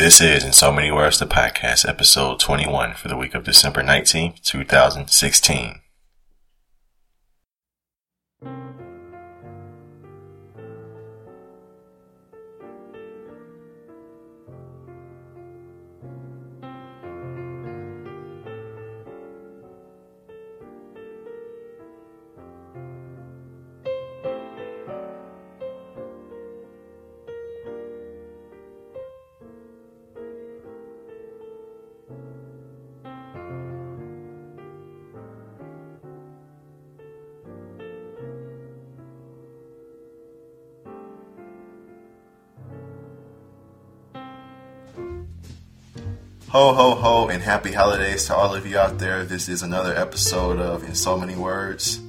This is In So Many Words, the podcast, episode 21 for the week of December 19th, 2016. Ho, ho, ho, and happy holidays to all of you out there. This is another episode of In So Many Words,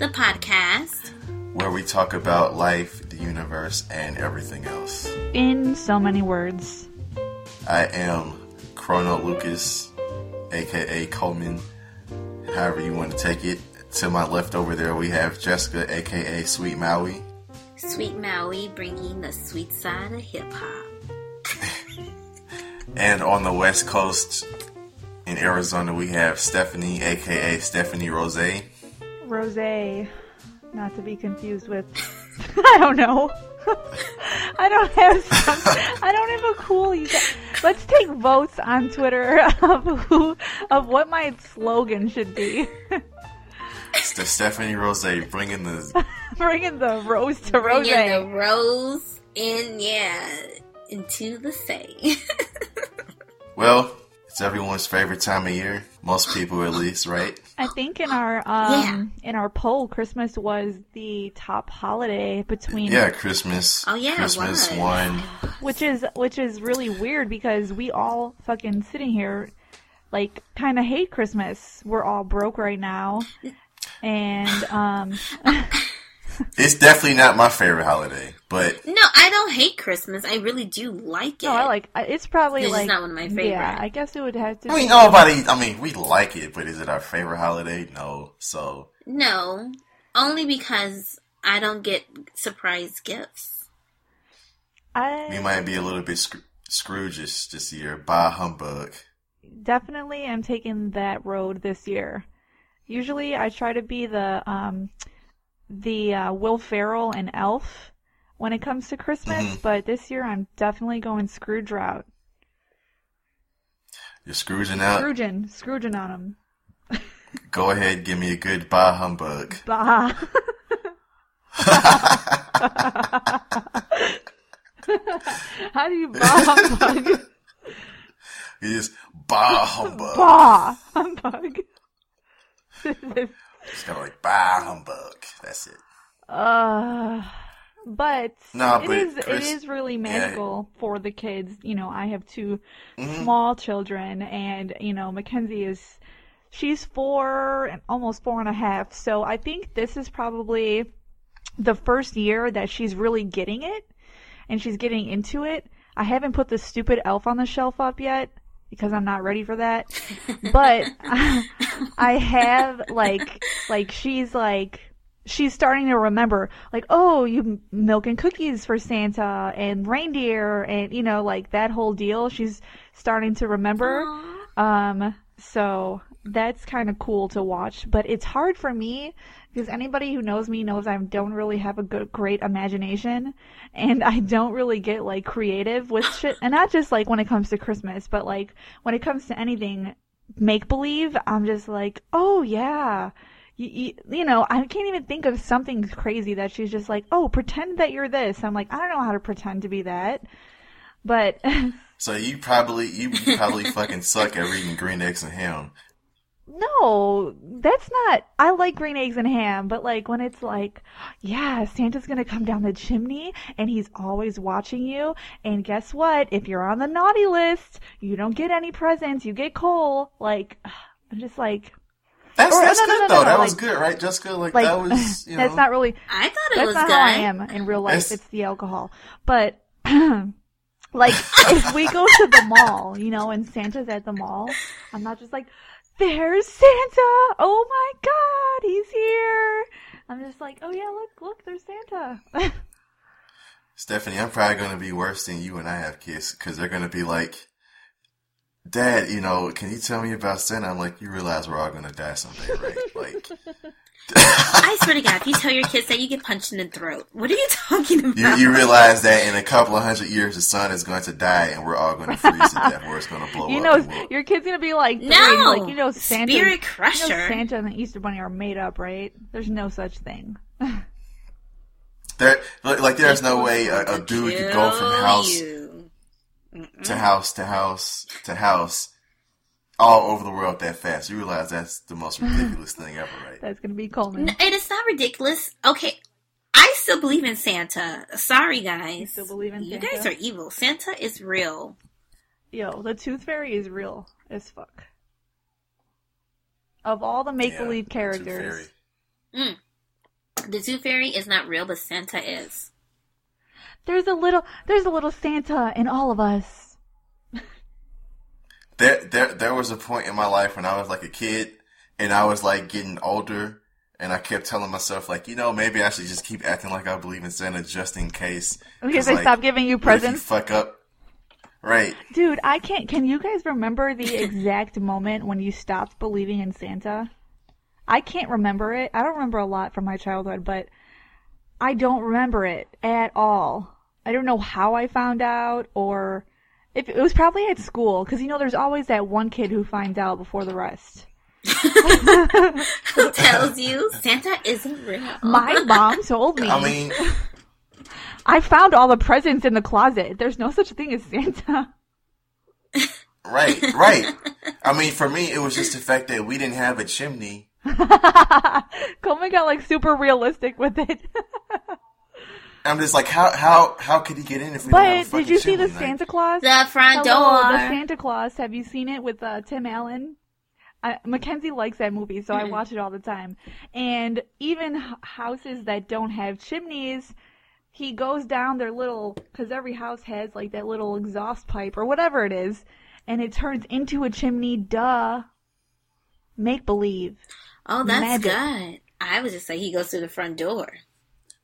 the podcast where we talk about life, the universe, and everything else. In so many words. I am Chrono Lucas, aka Coleman, however you want to take it. To my left over there, we have Jessica, aka Sweet Maui. Sweet Maui bringing the sweet side of hip hop. And on the West Coast in Arizona, we have Stephanie, aka Stephanie Rose. Rose, not to be confused with. I don't know. I don't have some, I don't have a cool. You guys, let's take votes on Twitter of who of what my slogan should be. It's Stephanie Rose bringing the bringing the rose to rose. Bringing the rose in, yeah, into the say. Well, it's everyone's favorite time of year. Most people, at least, right? I think in our um yeah. in our poll, Christmas was the top holiday between. Yeah, Christmas. Oh yeah, Christmas one. Which is which is really weird because we all fucking sitting here, like, kind of hate Christmas. We're all broke right now, and um. it's definitely not my favorite holiday, but no, I don't hate Christmas. I really do like it. No, I like. It's probably it's like not one of my favorite. Yeah, I guess it would have to. I mean, nobody. I mean, we like it, but is it our favorite holiday? No. So no, only because I don't get surprise gifts. I. We might be a little bit sc- Scrooges this year. Bah humbug. Definitely, I'm taking that road this year. Usually, I try to be the um the uh, Will Ferrell and Elf when it comes to Christmas, mm-hmm. but this year I'm definitely going Scrooge route. You're Scrooging out? Scrooging. Scrooging on them. Go ahead, give me a good bah humbug. Bah. How do you bah humbug? You just bah humbug. Bah humbug. It's kind of like bah humbug. That's it. Uh, but, no, it but is Chris, it is really magical yeah. for the kids. You know, I have 2 mm-hmm. small children, and you know, Mackenzie is she's four and almost four and a half. So I think this is probably the first year that she's really getting it, and she's getting into it. I haven't put the stupid elf on the shelf up yet because I'm not ready for that. but I have like like she's like she's starting to remember like oh you milk and cookies for Santa and reindeer and you know like that whole deal. She's starting to remember. Aww. Um so that's kind of cool to watch, but it's hard for me because anybody who knows me knows I don't really have a good, great imagination, and I don't really get like creative with shit. And not just like when it comes to Christmas, but like when it comes to anything make believe, I'm just like, oh yeah. You, you, you, know, I can't even think of something crazy that she's just like, oh, pretend that you're this. I'm like, I don't know how to pretend to be that. But. so you probably, you probably fucking suck at reading Green Eggs and Ham. No, that's not. I like green eggs and ham, but like when it's like, yeah, Santa's gonna come down the chimney and he's always watching you. And guess what? If you're on the naughty list, you don't get any presents. You get coal. Like, I'm just like. That's, or, that's no, no, good no, though. that like, was good, right, Jessica? Like, like that was. You know, that's not really. I thought it that's was not good. how I am in real life. That's... It's the alcohol, but. like if we go to the mall, you know, and Santa's at the mall, I'm not just like, there's Santa! Oh my god, he's here! I'm just like, oh yeah, look, look, there's Santa. Stephanie, I'm probably going to be worse than you when I have kids because they're going to be like, Dad, you know, can you tell me about Santa? I'm like, you realize we're all going to die someday, right? Like, I swear to God, if you tell your kids that you get punched in the throat, what are you talking about? you, you realize that in a couple of hundred years, the sun is going to die and we're all going to freeze to death or it's going to blow You up. know, we'll- your kid's gonna be like, three, No! like you know, Santa, Spirit You know, Santa and the Easter Bunny are made up, right? There's no such thing. there, like, like, there's no way a, a dude could go from house to house to house to house all over the world that fast. You realize that's the most ridiculous thing ever, right? That's gonna be Coleman. N- And it's not ridiculous. Okay, I still believe in Santa. Sorry, guys. You still believe in You Santa? guys are evil. Santa is real. Yo, the Tooth Fairy is real as fuck. Of all the make believe Yeah, characters, Tooth Fairy. Mm. The Tooth Fairy is not real, but Santa is. there's a little, there's a little Santa in all of us. There, there, there was a point in my life when I was like a kid, and I was like getting older, and I kept telling myself like, you know, maybe I should just keep acting like I believe in Santa just in case. Because they like, stop giving you if you presents. fuck up, right? Dude, I can't. Can you guys remember the exact moment when you stopped believing in Santa? I can't remember it. I don't remember a lot from my childhood, but I don't remember it at all. I don't know how I found out or if it was probably at school because you know there's always that one kid who finds out before the rest. Who tells you Santa isn't real? My mom told me. I mean, I found all the presents in the closet. There's no such thing as Santa. right, right. I mean, for me, it was just the fact that we didn't have a chimney. Coleman got like super realistic with it. I'm just like, how, how, how could he get in if we didn't have a but did you see the chimney? Like, Santa Claus? the front Hello, door. the Santa Claus. Have you seen it with uh, Tim Allen? I, Mackenzie likes that movie, so I watch it all the time. And even h- houses that don't have chimneys, he goes down their little because every house has like that little exhaust pipe or whatever it is, and it turns into a chimney. Duh. Make believe. oh, that's Magic. good. I was just like, he goes through the front door.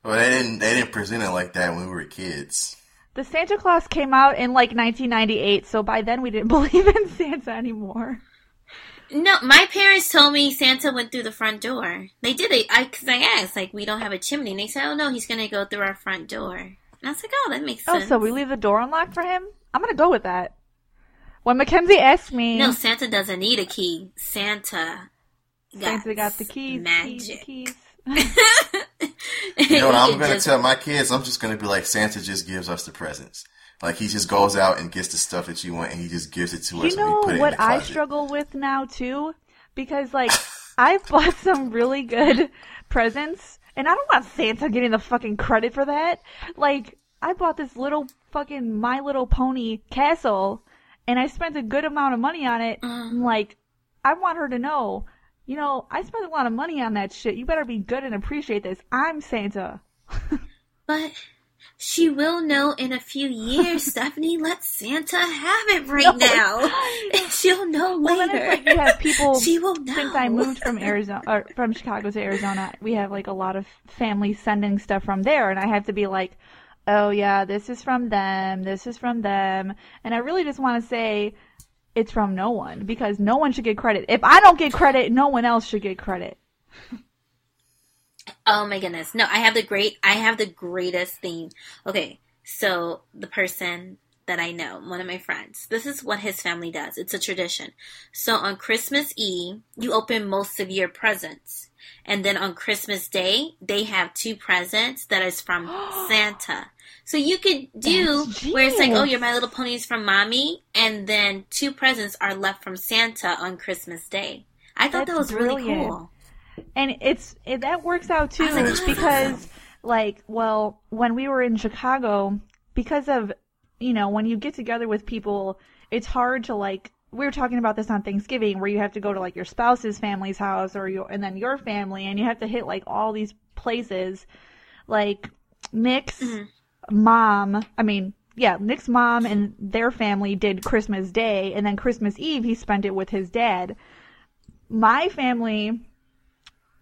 Well, they didn't, they didn't present it like that when we were kids. The Santa Claus came out in like 1998, so by then we didn't believe in Santa anymore. No, my parents told me Santa went through the front door. They did it. I, cause I asked, like, we don't have a chimney. And they said, oh no, he's gonna go through our front door. And I was like, oh, that makes sense. Oh, so we leave the door unlocked for him? I'm gonna go with that. When Mackenzie asked me, No, Santa doesn't need a key. Santa got, Santa got the keys, Magic. keys, keys. You know what I'm gonna just- tell my kids? I'm just gonna be like Santa just gives us the presents. Like he just goes out and gets the stuff that you want, and he just gives it to You us, and we know put it what in I struggle with now too? Because like I've bought some really good presents, and I don't want Santa getting the fucking credit for that. Like I bought this little fucking My Little Pony castle, and I spent a good amount of money on it. I'm like, I want her to know, you know, I spent a lot of money on that shit. You better be good and appreciate this. I'm Santa. But she will know in a few years, Stephanie. Let Santa have it right now. She'll know Well, later. then it's like you have people. she will know. Since I moved from Arizona or from Chicago to Arizona, we have like a lot of family sending stuff from there, and I have to be like, "Oh yeah, this is from them. This is from them," and I really just want to say it's from no one because no one should get credit. If I don't get credit, no one else should get credit. Oh my goodness. No, I have the great I have the greatest thing. Okay, so the person that I know, one of my friends, this is what his family does. It's a tradition. So on Christmas Eve, you open most of your presents. And then on Christmas Day, they have two presents that is from Santa. So you could do where it's like, oh, your My Little Pony is from mommy, and then two presents are left from Santa on Christmas Day. I thought that That's was really cool. and it's it, that works out too like, because like well when we were in chicago because of you know when you get together with people it's hard to like we were talking about this on thanksgiving where you have to go to like your spouse's family's house or your and then your family and you have to hit like all these places like nick's mom i mean yeah nick's mom and their family did christmas day and then christmas eve he spent it with his dad my family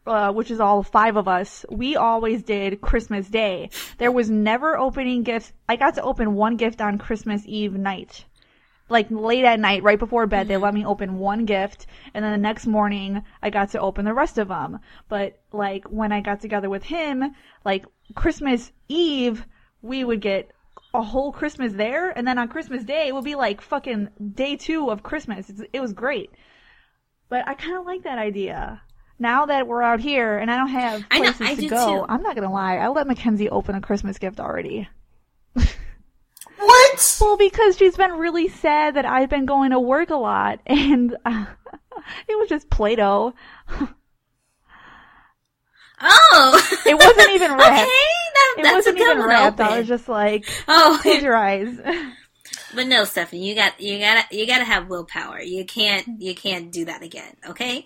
uh, which is all five of us, we always did Christmas Day. There was never opening gifts. I got to open one gift on Christmas Eve night. Like late at night, right before bed, they let me open one gift, and then the next morning, I got to open the rest of them. But like when I got together with him, like Christmas Eve, we would get a whole Christmas there, and then on Christmas Day, it would be like fucking day two of Christmas. It's, it was great. But I kind of like that idea. Now that we're out here and I don't have I know, places I to go, too. I'm not gonna lie. I let Mackenzie open a Christmas gift already. What? Well, because she's been really sad that I've been going to work a lot, and uh, it was just Play-Doh. Oh, It wasn't even wrapped. okay, that, It that's wasn't a good even one wrapped. to I was just like, oh, close your eyes. but no, Stephanie, you got you gotta you gotta have willpower. You can't you can't do that again. Okay.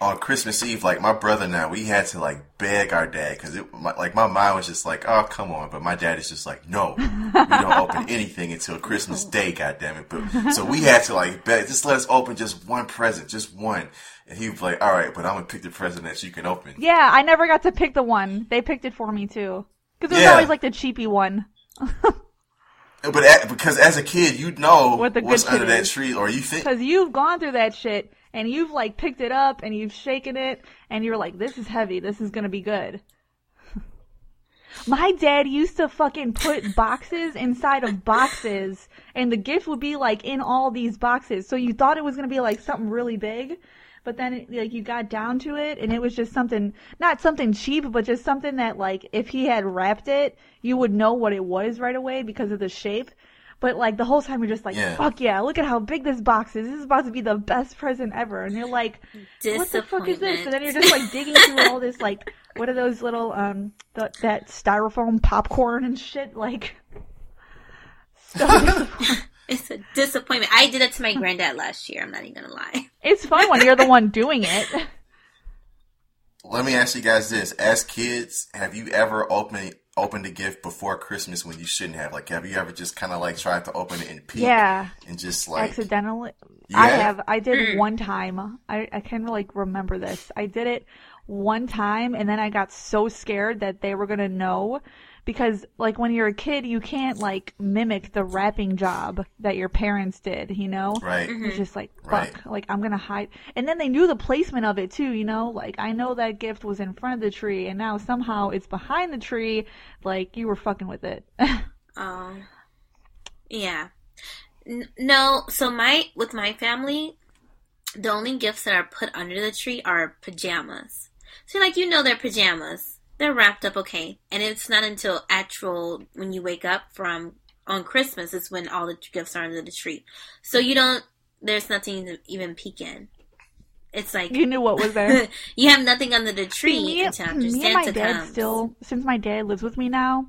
on Christmas Eve, like my brother and I, we had to like beg our dad because it, my, like my mind was just like, oh come on, but my dad is just like, no, we don't open anything until Christmas Day, goddamn it. But so we had to like beg, just let us open just one present, just one, and he was like, all right, but I'm gonna pick the present that you can open. yeah, I never got to pick the one. They picked it for me too, because it was Yeah. always like the cheapy one. But at, because as a kid, you know What what's under that tree, or you think, Because you've gone through that shit and you've like picked it up and you've shaken it and you're like, this is heavy. This is gonna be good. My dad used to fucking put boxes inside of boxes and the gift would be like in all these boxes. So you thought it was gonna be like something really big. But then, it, like, you got down to it, and it was just something, not something cheap, but just something that, like, if he had wrapped it, you would know what it was right away because of the shape. But like the whole time you're just like, Yeah. fuck yeah, look at how big this box is. This is about to be the best present ever. And you're like, what the fuck is this? And then you're just like digging through all this like, what are those little um th- that styrofoam popcorn and shit like. Stuff. It's a disappointment. I did it to my granddad last year. I'm not even gonna lie. it's fun when you're the one doing it. let me ask you guys this: as kids, have you ever opened opened a gift before Christmas when you shouldn't have? Like, have you ever just kind of like tried to open it and peek? Yeah. and just like Accidentally. You I have? have. I did mm. one time. I I can like remember this. I did it one time, and then I got so scared that they were gonna know, because like when you're a kid, you can't like mimic the wrapping job that your parents did. You know. right. It's mm-hmm. just like fuck, Right. like I'm gonna hide. And then they knew the placement of it too, you know. Like I know that gift was in front of the tree, and now somehow it's behind the tree. Like you were fucking with it. Oh, yeah. N- no, so my with my family, the only gifts that are put under the tree are pajamas. So like you know they're pajamas. They're wrapped up okay, and it's not until actual when you wake up from on Christmas is when all the gifts are under the tree. So you don't. There's nothing to even peek in. It's like you knew what was there. you have nothing under the tree See, me, until after me and my dad comes. still, since my dad lives with me now,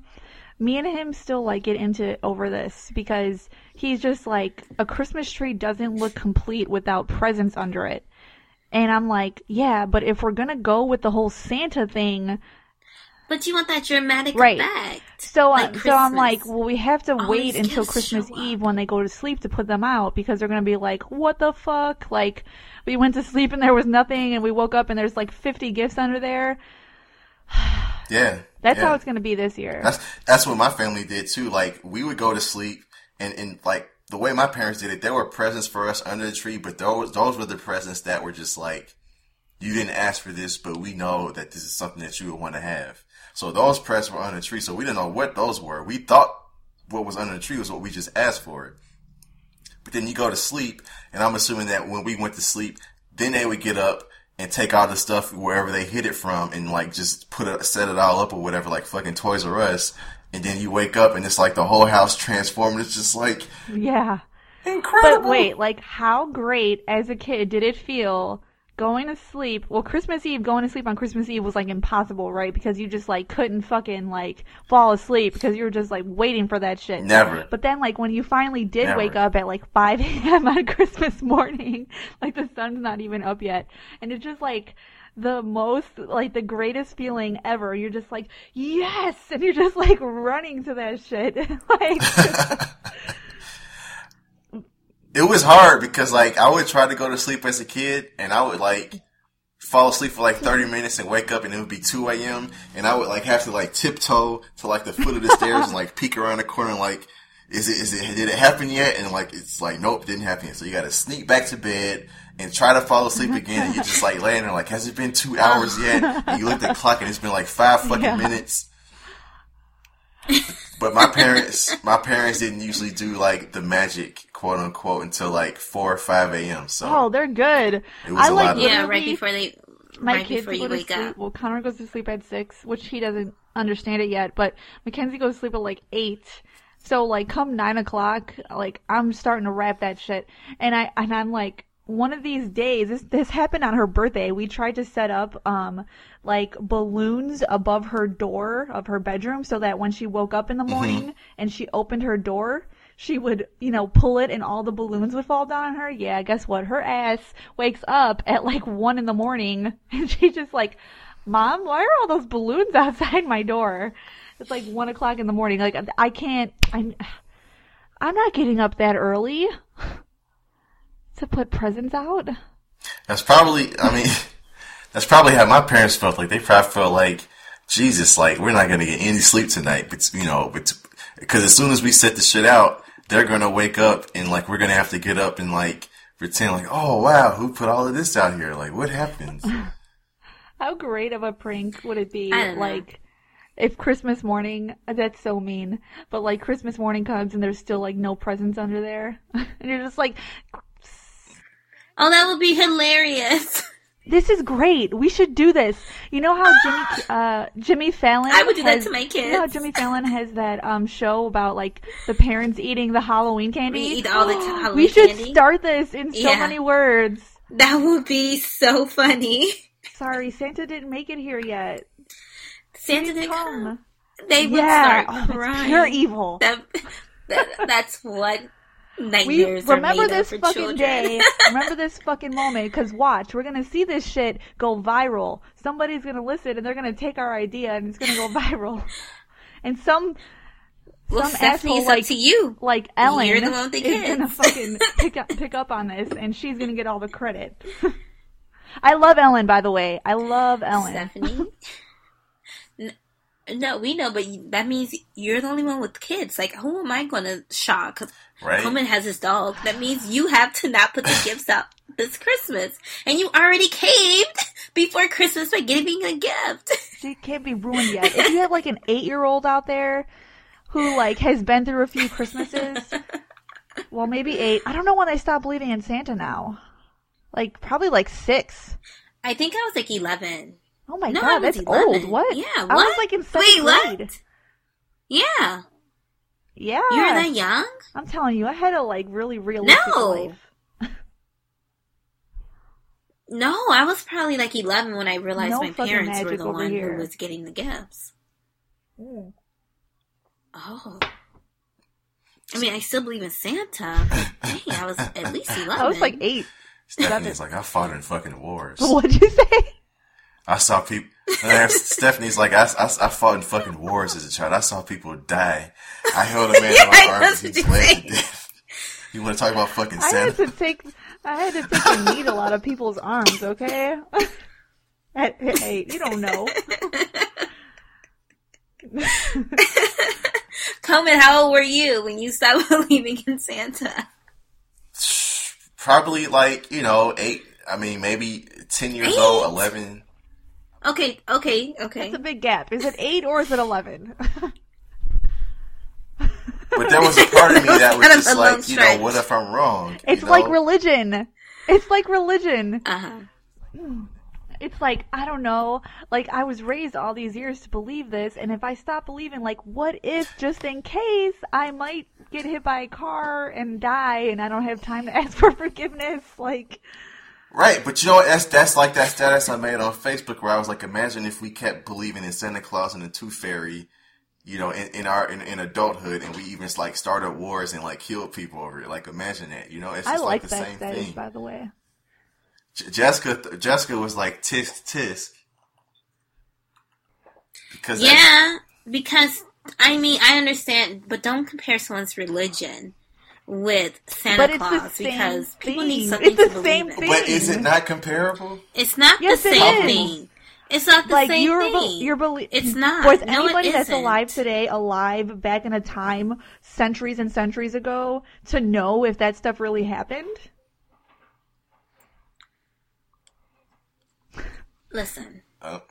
me and him still like get into over this because he's just like a Christmas tree doesn't look complete without presents under it. And I'm like, yeah, but if we're gonna go with the whole Santa thing, But you want that dramatic Right. effect. So, Like uh, so I'm like, well, we have to wait until Christmas. Eve when they go to sleep to put them out because they're gonna be like, what the fuck? Like, we went to sleep and there was nothing, and we woke up and there's like 50 gifts under there. Yeah, That's yeah. how it's gonna be this year. That's that's what my family did too. Like we would go to sleep, and and like the way my parents did it, there were presents for us under the tree, but those those were the presents that were just like you didn't ask for this, but we know that this is something that you would want to have. So those presents were under the tree, so we didn't know what those were. We thought what was under the tree was what we just asked for. It. But then you go to sleep, and I'm assuming that when we went to sleep, then they would get up and take all the stuff wherever they hid it from, and like just put it, set it all up or whatever, like fucking Toys R Us. And then you wake up, and it's like the whole house transformed. It's just like yeah. incredible. But wait, like, how great as a kid did it feel going to sleep? Well, Christmas Eve, going to sleep on Christmas Eve was like impossible, right? Because you just like couldn't fucking like fall asleep because you were just like waiting for that shit. Never. But then, like, when you finally did Never. wake up at like 5 a.m. on Christmas morning, like the sun's not even up yet, and it's just like the most, like, the greatest feeling ever. You're just like, yes! And you're just like running to that shit. like, it was hard because like I would try to go to sleep as a kid, and I would like fall asleep for like 30 minutes and wake up and it would be 2 a.m. and I would like have to like tiptoe to like the foot of the stairs and like peek around the corner and like, is it, is it, did it happen yet? And like, it's like, nope, didn't happen yet. So you gotta sneak back to bed and try to fall asleep again and you're just like laying there like, has it been two hours yet? And you look at the clock and it's been like five fucking Yeah. minutes. But my parents, my parents didn't usually do like the magic, quote unquote, until like four or five a.m. So Oh, they're good. It was I a like lot of- Yeah, literally- right before they, my right kids go you to wake sleep. up. Well, Connor goes to sleep at six, which he doesn't understand it yet. But Mackenzie goes to sleep at like eight. So like, come nine o'clock, like I'm starting to wrap that shit, and I and I'm like, one of these days, this this happened on her birthday. We tried to set up um like balloons above her door of her bedroom, so that when she woke up in the morning and she opened her door. She would, you know, pull it and all the balloons would fall down on her. Yeah, guess what? Her ass wakes up at like one in the morning and she's just like, Mom, why are all those balloons outside my door? It's like one o'clock in the morning. Like I can't. I'm. I'm not getting up that early to put presents out. that's probably, I mean, that's probably how my parents felt. Like they probably felt like, Jesus, like we're not gonna get any sleep tonight. But you know, but because as soon as we set the shit out, they're gonna wake up and like we're gonna have to get up and like pretend like, oh wow, who put all of this out here? Like what happens? How great of a prank would it be? I don't know. Like, if Christmas morning, that's so mean, but like Christmas morning comes and there's still like no presents under there, and you're just like, Oh, that would be hilarious. this is great. We should do this. You know how Jimmy, uh, Jimmy Fallon? I would do that to my kids. You know how. Jimmy Fallon has that um show about like the parents eating the Halloween candy. We eat all the Halloween We should candy. start this in so Yeah. many words. That would be so funny. Sorry, Santa didn't make it here yet. Santa didn't come. come. They would Yeah, start oh, crying. pure evil. That, that that's what nightmares are remember this fucking children. day. remember this fucking moment. Cause watch, we're gonna see this shit go viral. Somebody's gonna listen and they're gonna take our idea and it's gonna go viral. And some well, some Stephanie, asshole like to you. like Ellen You're the one with the is gonna fucking pick up pick up on this and she's gonna get all the credit. I love Ellen, by the way. I love Ellen. Stephanie. N- No, we know, but that means you're the only one with kids. Like, who am I going to shock? Right? Coleman has his dog. That means you have to not put the gifts out this Christmas. And you already caved before Christmas by giving a gift. She can't be ruined yet. If you have like an eight year old out there who like has been through a few Christmases, well, maybe eight. I don't know when I stopped believing in Santa now. Like probably like six. I think I was like 11. Oh my No, god, that's 11. old. What? Yeah, I was like in second Wait, what? grade. Yeah. Yeah. You were that young? I'm telling you, I had a like really realistic No. life. No, I was probably like 11 when I realized No my parents were the over one here. who was getting the gifts. Mm. Oh. I mean, I still believe in Santa. Dang, I was at least 11. I was like eight. Stephanie's like, I fought in fucking wars. What'd you say? I saw people. Stephanie's like, I, I, I fought in fucking wars as a child. I saw people die. I held a man in my Yeah, arms that's he what bled you to death. You want to talk about fucking I had to take I had to take and knead a lot of people's arms, okay? At eight, you don't know. Coleman, how old were you when you stopped believing in Santa? Probably like, you know, eight, I mean, maybe 10 years Eight? old, 11. Okay, okay, okay. It's a big gap. Is it eight or is it eleven? But there was a part of me that was just like, you know, what if I'm wrong? It's you like know? religion. It's like religion. Uh huh. It's like I don't know. Like I was raised all these years to believe this, and if I stop believing, like, what if just in case I might get hit by a car and die, and I don't have time to ask for forgiveness? Like, Right, but you know what? That's that's like that status I made on Facebook where I was like, imagine if we kept believing in Santa Claus and the Tooth Fairy, you know, in, in our in, in adulthood, and we even like started wars and like killed people over it. Like, imagine that. You know, it's I just like like, the that same status, thing. by the way. J- Jessica Jessica was like tisk tisk because Yeah, because I mean, I understand, but don't compare someone's religion with Santa But it's the Claus same because people need something It's the to believe same in. thing. But is it not comparable? It's not Yes, the it same is. thing. It's not the like same you're thing. be- you're belie- It's not. Was No, anybody that's isn't. alive today alive back in a time centuries and centuries ago to know if that stuff really happened? Listen, Oh.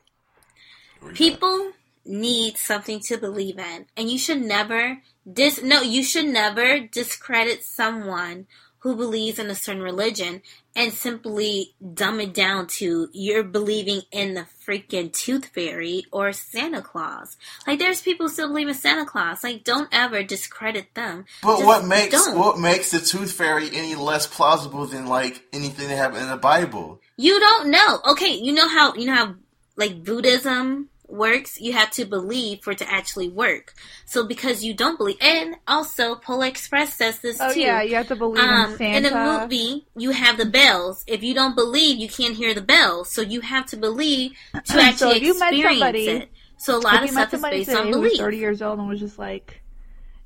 Here we go. people need something to believe in, and you should never dis. No, you should never discredit someone who believes in a certain religion and simply dumb it down to you're believing in the freaking tooth fairy or Santa Claus. Like there's people who still believe in Santa Claus. Like don't ever discredit them. But Just what makes don't. what makes the tooth fairy any less plausible than like anything that happened in the Bible? You don't know. Okay, you know how you know how like Buddhism works. You have to believe for it to actually work. So because you don't believe, and also Polar Express says this Oh too. yeah, you have to believe Um, in Santa. in the movie, you have the bells. If you don't believe, you can't hear the bells. So you have to believe to So actually if you met experience somebody- it. So a lot of stuff is based on belief. 30 years old and was just like,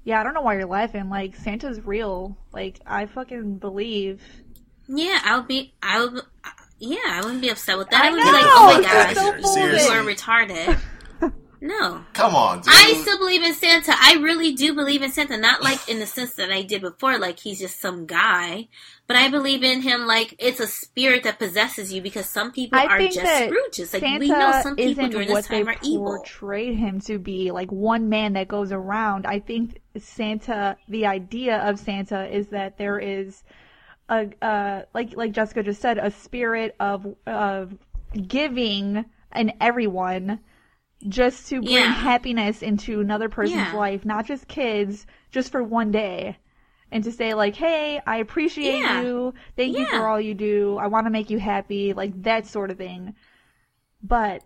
"Yeah, I don't know why you're laughing. Like Santa's real. Like I fucking believe." Yeah, I would be. I would. Yeah, I wouldn't be upset with that. I, I would know. be like, oh my it's gosh, so you are retarded. no. Come on, dude. I still believe in Santa. I really do believe in Santa. Not like in the sense that I did before, like he's just some guy. But I believe in him like it's a spirit that possesses you because some people I are think just that Scrooges. Like Santa we know some people isn't during what this time they are evil. portrayed him to be, like one man that goes around. I think Santa, the idea of Santa is that there is a, uh, like like Jessica just said, a spirit of of giving in everyone, just to bring Yeah. happiness into another person's Yeah. life, not just kids, just for one day. And to say like, hey, I appreciate Yeah. you. Thank you for all you do. I want to make you happy, like that sort of thing. But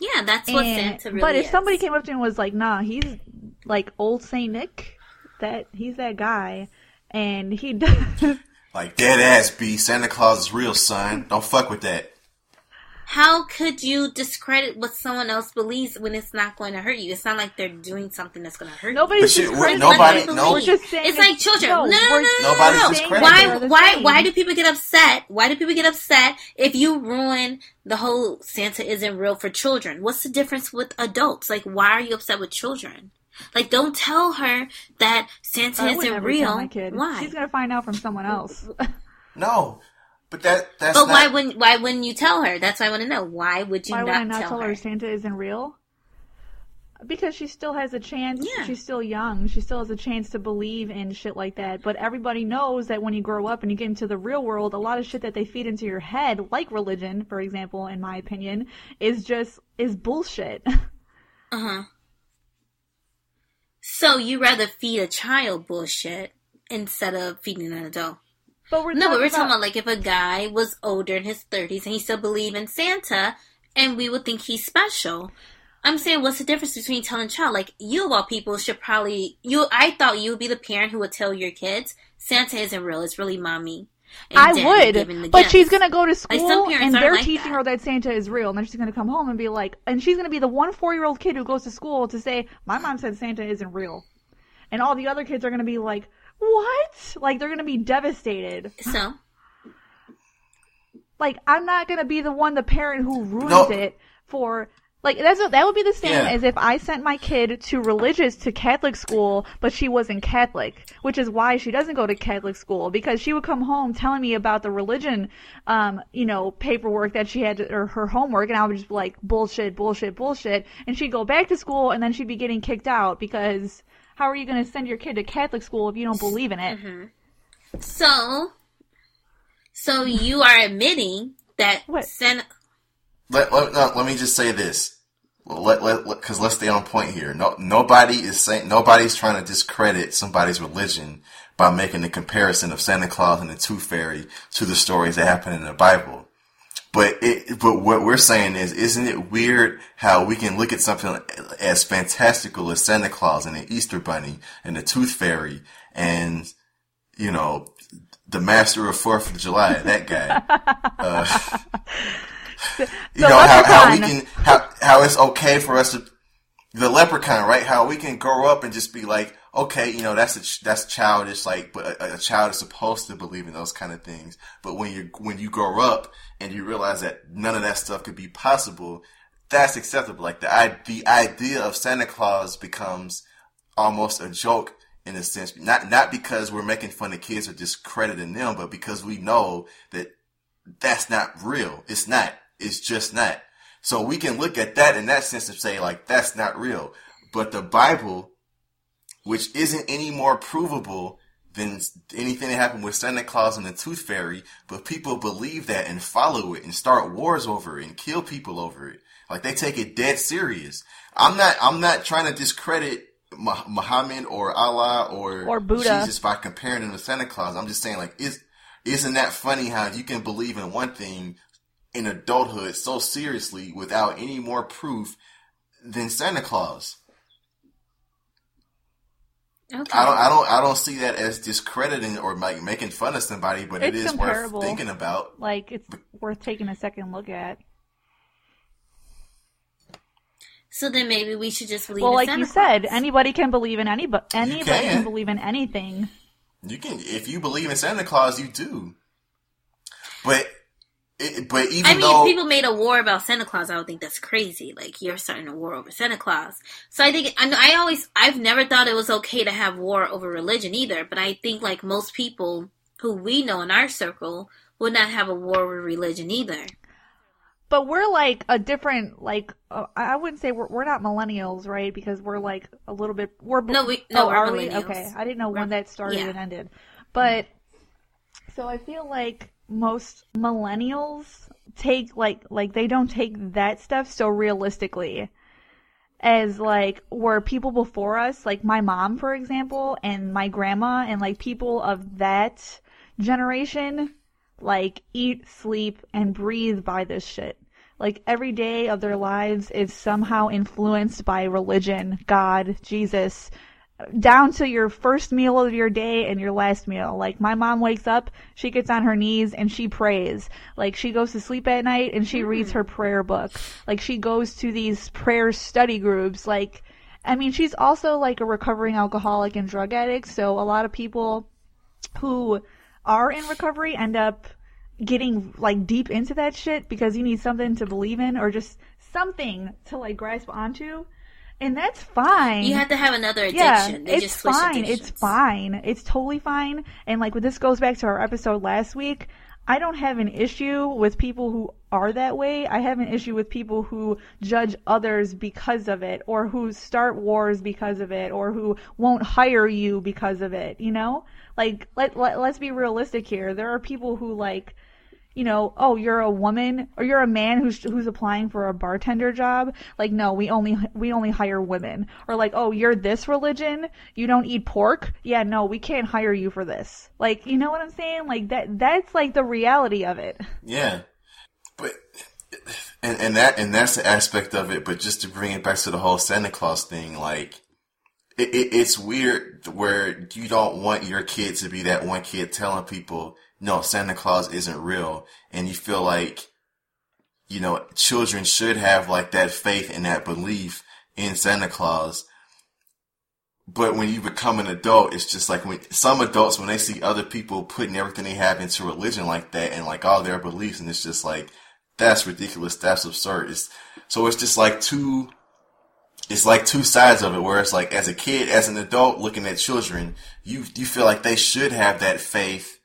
Yeah, that's what and- Santa really is. but if is. somebody came up to him and was like, "Nah, he's like old Saint Nick, that he's that guy," and he does, like dead ass B. Santa Claus is real, son. Don't fuck with that. How could you discredit what someone else believes when it's not going to hurt you? It's not like they're doing something that's going to hurt nobody's But shit, just we're- nobody- We're no- We're just saying It's like children. No, no, no, no, no, no. Why? Why? Why do people get upset? Why do people get upset if you ruin the whole Santa isn't real for children? What's the difference with adults? Like, why are you upset with children? Like, don't tell her that Santa I isn't never real. tell my kid. Why? She's gonna find out from someone else. No, but that that's but not. why wouldn't why wouldn't you tell her? That's why I want to know. Why would you Why not, would I not tell, tell her? her Santa isn't real? Because she still has a chance. Yeah. She's still young. She still has a chance to believe in shit like that. But everybody knows that when you grow up and you get into the real world, a lot of shit that they feed into your head, like religion, for example, in my opinion, is just is bullshit. Uh huh. So you rather feed a child bullshit instead of feeding an adult? But we're No, but we're talking about about like if a guy was older in his thirties and he still believed in Santa, and we would think he's special. I'm saying, what's the difference between telling a child like you of all people should probably you? I thought you would be the parent who would tell your kids Santa isn't real; it's really mommy. And I daddy giving the would, but gifts." she's gonna go to school parents and they're like teaching that. her that Santa is real, and then she's gonna come home and be like, and she's gonna be the one four-year-old kid who goes to school to say, "My mom said Santa isn't real," and all the other kids are gonna be like, "What?" Like they're gonna be devastated. So Like I'm not gonna be the one, the parent who ruins No. it for. Like that's that would be the same Yeah. as if I sent my kid to religious to Catholic school, but she wasn't Catholic, which is why she doesn't go to Catholic school because she would come home telling me about the religion, um, you know, paperwork that she had to, or her homework, and I would just be like bullshit, bullshit, bullshit, and she'd go back to school and then she'd be getting kicked out because how are you going to send your kid to Catholic school if you don't believe in it? so so you are admitting that What? Santa. let, let, no, let me just say this. Let, let, because let's stay on point here. No, nobody is saying, nobody's trying to discredit somebody's religion by making the comparison of Santa Claus and the Tooth Fairy to the stories that happen in the Bible. But it, but what we're saying is, isn't it weird how we can look at something as fantastical as Santa Claus and the Easter Bunny and the Tooth Fairy and, you know, the master of Fourth of July, that guy. Uh, you The know how, how we can how how it's okay for us to the leprechaun, right? How we can grow up and just be like, okay, you know that's a, that's childish. Like, but a, a, child is supposed to believe in those kind of things. But when you when you grow up and you realize that none of that stuff could be possible, that's acceptable. Like the the idea of Santa Claus becomes almost a joke in a sense. Not not because we're making fun of kids or discrediting them, but because we know that that's not real. It's not. It's just not. So we can look at that in that sense and say like that's not real. But the Bible, which isn't any more provable than anything that happened with Santa Claus and the Tooth Fairy, but people believe that and follow it and start wars over it and kill people over it. Like they take it dead serious. I'm not. I'm not trying to discredit Muhammad or Allah or, or Buddha. Jesus by comparing him to Santa Claus. I'm just saying, like, is isn't that funny how you can believe in one thing in adulthood so seriously without any more proof than Santa Claus? Okay. I don't, I don't, I don't see that as discrediting or like making fun of somebody, but it's it is worth thinking about. Like it's worth taking a second look at. So then maybe we should just believe. Well, like Santa you Claus. said, anybody can believe in anybody. Anybody can. can believe in anything. You can, if you believe in Santa Claus, you do. But, it, but even I mean, though people made a war about Santa Claus, I would think that's crazy. Like you're starting a war over Santa Claus. So I think I, I always, I've never thought it was okay to have war over religion either. But I think like most people who we know in our circle would not have a war with religion either but we're like a different like uh, I wouldn't say we're we're not millennials, right? Because we're like a little bit we're no we no oh, are we okay? I didn't know we're, when that started yeah. and ended, but so I feel like most millennials take like like they don't take that stuff so realistically as like were people before us like my mom for example and my grandma and like people of that generation like eat, sleep, and breathe by this shit. Like every day of their lives is somehow influenced by religion, God, Jesus, down to your first meal of your day and your last meal. Like my mom wakes up, she gets on her knees and she prays. Like she goes to sleep at night and she mm. reads her prayer book. Like she goes to these prayer study groups. Like, I mean, she's also like a recovering alcoholic and drug addict. So a lot of people who are in recovery end up getting like deep into that shit because you need something to believe in or just something to like grasp onto. And that's fine. You have to have another addiction. Yeah, it's fine. It's fine. It's totally fine. And like, this goes back to our episode last week. I don't have an issue with people who are that way. I have an issue with people who judge others because of it, or who start wars because of it, or who won't hire you because of it. You know, like let, let let's be realistic here. There are people who like you know, oh, you're a woman or you're a man who's who's applying for a bartender job. Like, no, we only we only hire women. Or like, oh, you're this religion, you don't eat pork. Yeah, no, we can't hire you for this. Like, you know what I'm saying? Like that that's like the reality of it. Yeah, but and and that and that's the aspect of it. But just to bring it back to the whole Santa Claus thing, like. It, it, it's weird where you don't want your kid to be that one kid telling people no, Santa Claus isn't real. And you feel like, you know, children should have like that faith and that belief in Santa Claus. But when you become an adult, it's just like when some adults, when they see other people putting everything they have into religion like that and like all their beliefs, and it's just like, that's ridiculous. That's absurd. It's, so it's just like two, it's like two sides of it where it's like as a kid, as an adult looking at children, you, you feel like they should have that faith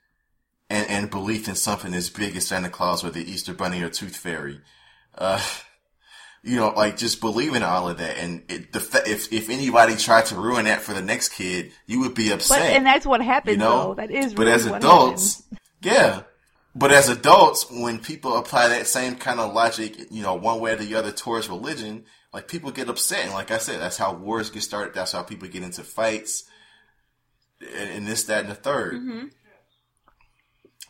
and, and belief in something as big as Santa Claus or the Easter Bunny or Tooth Fairy. Uh, you know, like just believing in all of that. And it, the, if, if anybody tried to ruin that for the next kid, you would be upset. But, and that's what happens, you know? Though. That is But really as adults, yeah. But as adults, when people apply that same kind of logic, you know, one way or the other towards religion, like people get upset. And like I said, that's how wars get started. That's how people get into fights and, and this, that, and the 3rd mm-hmm.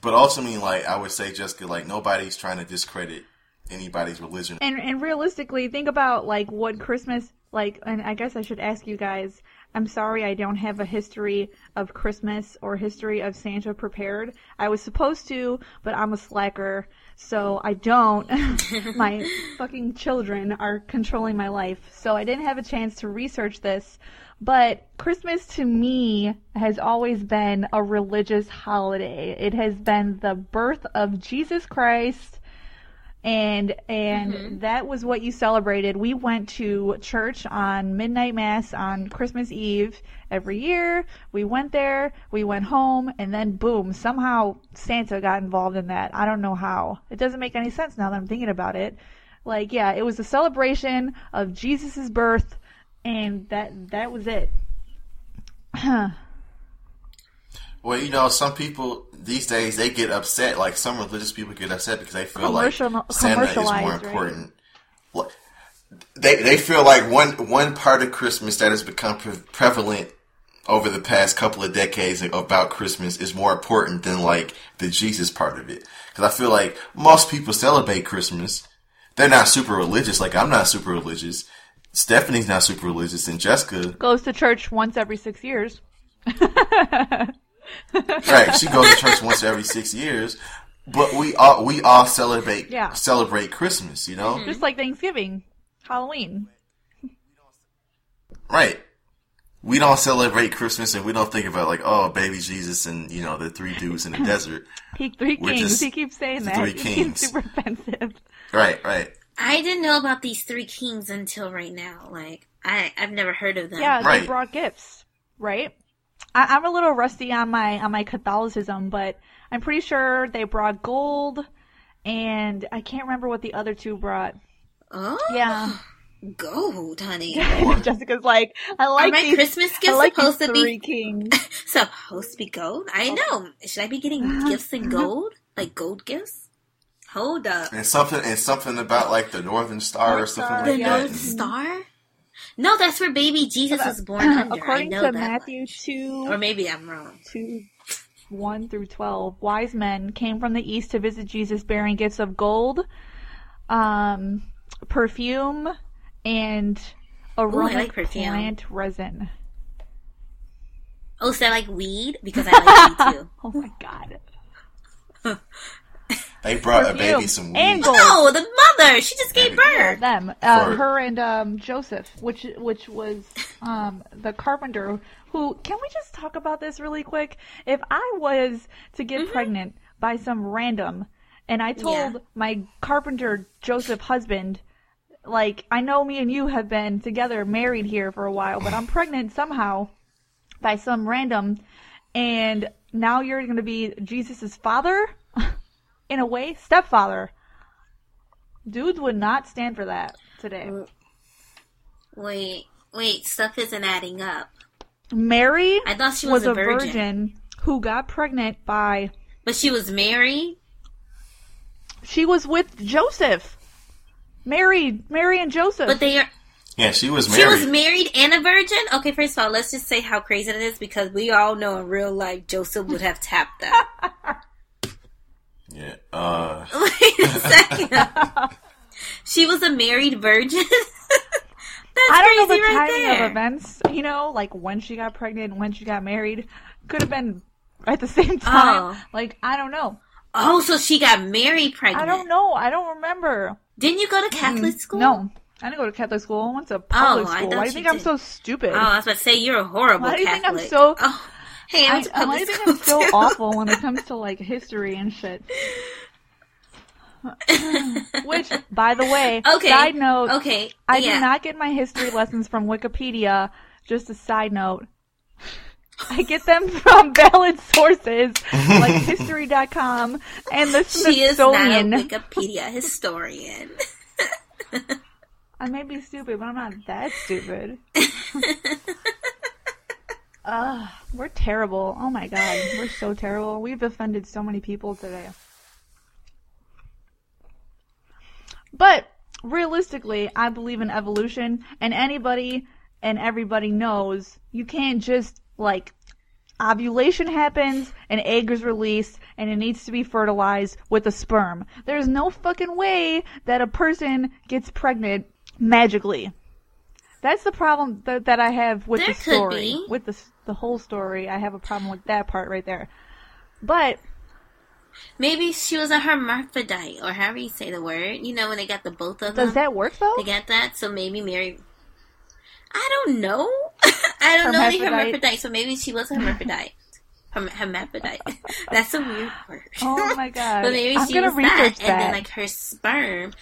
But ultimately, like I would say, Jessica, like nobody's trying to discredit anybody's religion. And and realistically, think about like what Christmas like. And I guess I should ask you guys. I'm sorry I don't have a history of Christmas or history of Santa prepared. I was supposed to, but I'm a slacker. So I don't. my fucking children are controlling my life. So I didn't have a chance to research this. But Christmas to me has always been a religious holiday. It has been the birth of Jesus Christ and and Mhm. that was what you celebrated. We went to church on midnight mass on Christmas Eve every year. We went there, we went home, and then boom, somehow Santa got involved in that. I don't know how. It doesn't make any sense now that I'm thinking about it. Like, yeah, it was a celebration of Jesus' birth, and that that was it. Well, you know, some people these days they get upset. Like some religious people get upset because they feel like Santa is more commercialized, right? important. They they feel like one one part of Christmas that has become pre- prevalent over the past couple of decades about Christmas is more important than like the Jesus part of it. Because I feel like most people celebrate Christmas. They're not super religious. Like I'm not super religious. Stephanie's not super religious, and Jessica Goes to church once every six years. right. She goes to church once every six years, but we all we all celebrate Yeah. celebrate Christmas. You know, Just like Thanksgiving, Halloween. right? We don't celebrate Christmas, and we don't think about like oh, baby Jesus, and you know the three dudes in the desert. He three We're kings. just he keeps saying that. three seems kings. super offensive. Right, right, I didn't know about these three kings until right now. Like I, I've never heard of them. Yeah, they brought gifts, right? I, I'm a little rusty on my on my Catholicism, but I'm pretty sure they brought gold, and I can't remember what the other two brought. Oh, Yeah, gold, honey. Jessica's like, I Are like my these. Christmas gifts like supposed these to three be kings. supposed to be gold? I oh. know. Should I be getting uh-huh. gifts in uh-huh. gold, like gold gifts? Hold up. and something and something about like the Northern Star or something Star, like yeah. that. The North Star? No, that's where baby Jesus was born under. According I know to that Matthew much. two, Or maybe I'm wrong. 2 1 through 12 wise men came from the east to visit jesus bearing gifts of gold um, perfume and aromatic like perfume. plant resin Oh, so I like weed? Because I like weed too. oh my god They brought a baby some weed. and gold No, the mother! She just gave Yeah, birth! them uh, For- her and um, joseph which which was um, the carpenter who can we just talk about this really quick if i was to get pregnant by some random and i told Yeah. my carpenter joseph husband like i know me and you have been together married here for a while but i'm pregnant somehow by some random and now you're going to be jesus's father in a way stepfather dudes would not stand for that today mm. Wait, wait, stuff isn't adding up. mary I thought she was, was a virgin. who got pregnant by But she was married? she was with joseph mary mary and joseph But they are. Yeah, she was She married. was married and a virgin? Okay, first of all, let's just say how crazy it is because we all know in real life Joseph would have tapped that. yeah. Uh, Wait a second. she was a married virgin? That's I don't know crazy the right timing there. of events, you know, like when she got pregnant and when she got married. Could have been at the same time. Oh. Like, I don't know. Oh, so she got married pregnant. I don't know. I don't remember. Didn't you go to Catholic school? No. I didn't go to Catholic school. I went to public Oh, school. thought Why do you you think I'm so stupid? Oh, I was about to say you're a horrible Why do you think I'm so- Oh, hey, I I, went to I public might think school I'm so too. awful when it comes to like history and shit. Which, by the way, Okay. side note, Okay, I yeah. do not get my history lessons from Wikipedia. Just a side note. I get them from valid sources like History.com and the She is not a Wikipedia historian. I may be stupid, but I'm not that stupid. Ugh, we're terrible. Oh my god, we're so terrible. We've offended so many people today. But realistically, I believe in evolution, and anybody and everybody knows you can't just like ovulation happens, an egg is released, and it needs to be fertilized with a sperm. There's no fucking way that a person gets pregnant magically. That's the problem that, that I have with There the story. With the the whole story, I have a problem with that part right there. But Maybe she was a hermaphrodite, or however you say the word. You know, when they got the both of them. Does that work though? They got that, so maybe Mary. I don't know. I don't know the Hermaphrodite. so maybe she was a hermaphrodite. Herm- hermaphrodite. That's a weird word. Oh my god! But maybe I'm she was that, that. and then like her sperm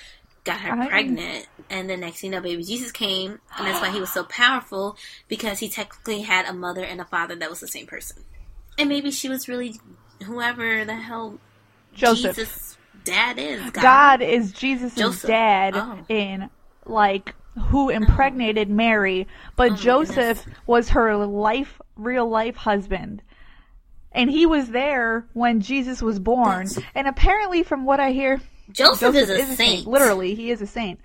got her I'm- pregnant, and the next thing you know, baby Jesus came, and that's why he was so powerful because he technically had a mother and a father that was the same person, and maybe she was really whoever the hell Joseph. Jesus' dad is. God. God is Jesus' dad Oh. in like who impregnated oh. Mary, but Oh, Joseph was her life, real life husband. And he was there when Jesus was born. That's- And apparently, from what I hear, Joseph, Joseph is a saint. Literally, he is a saint.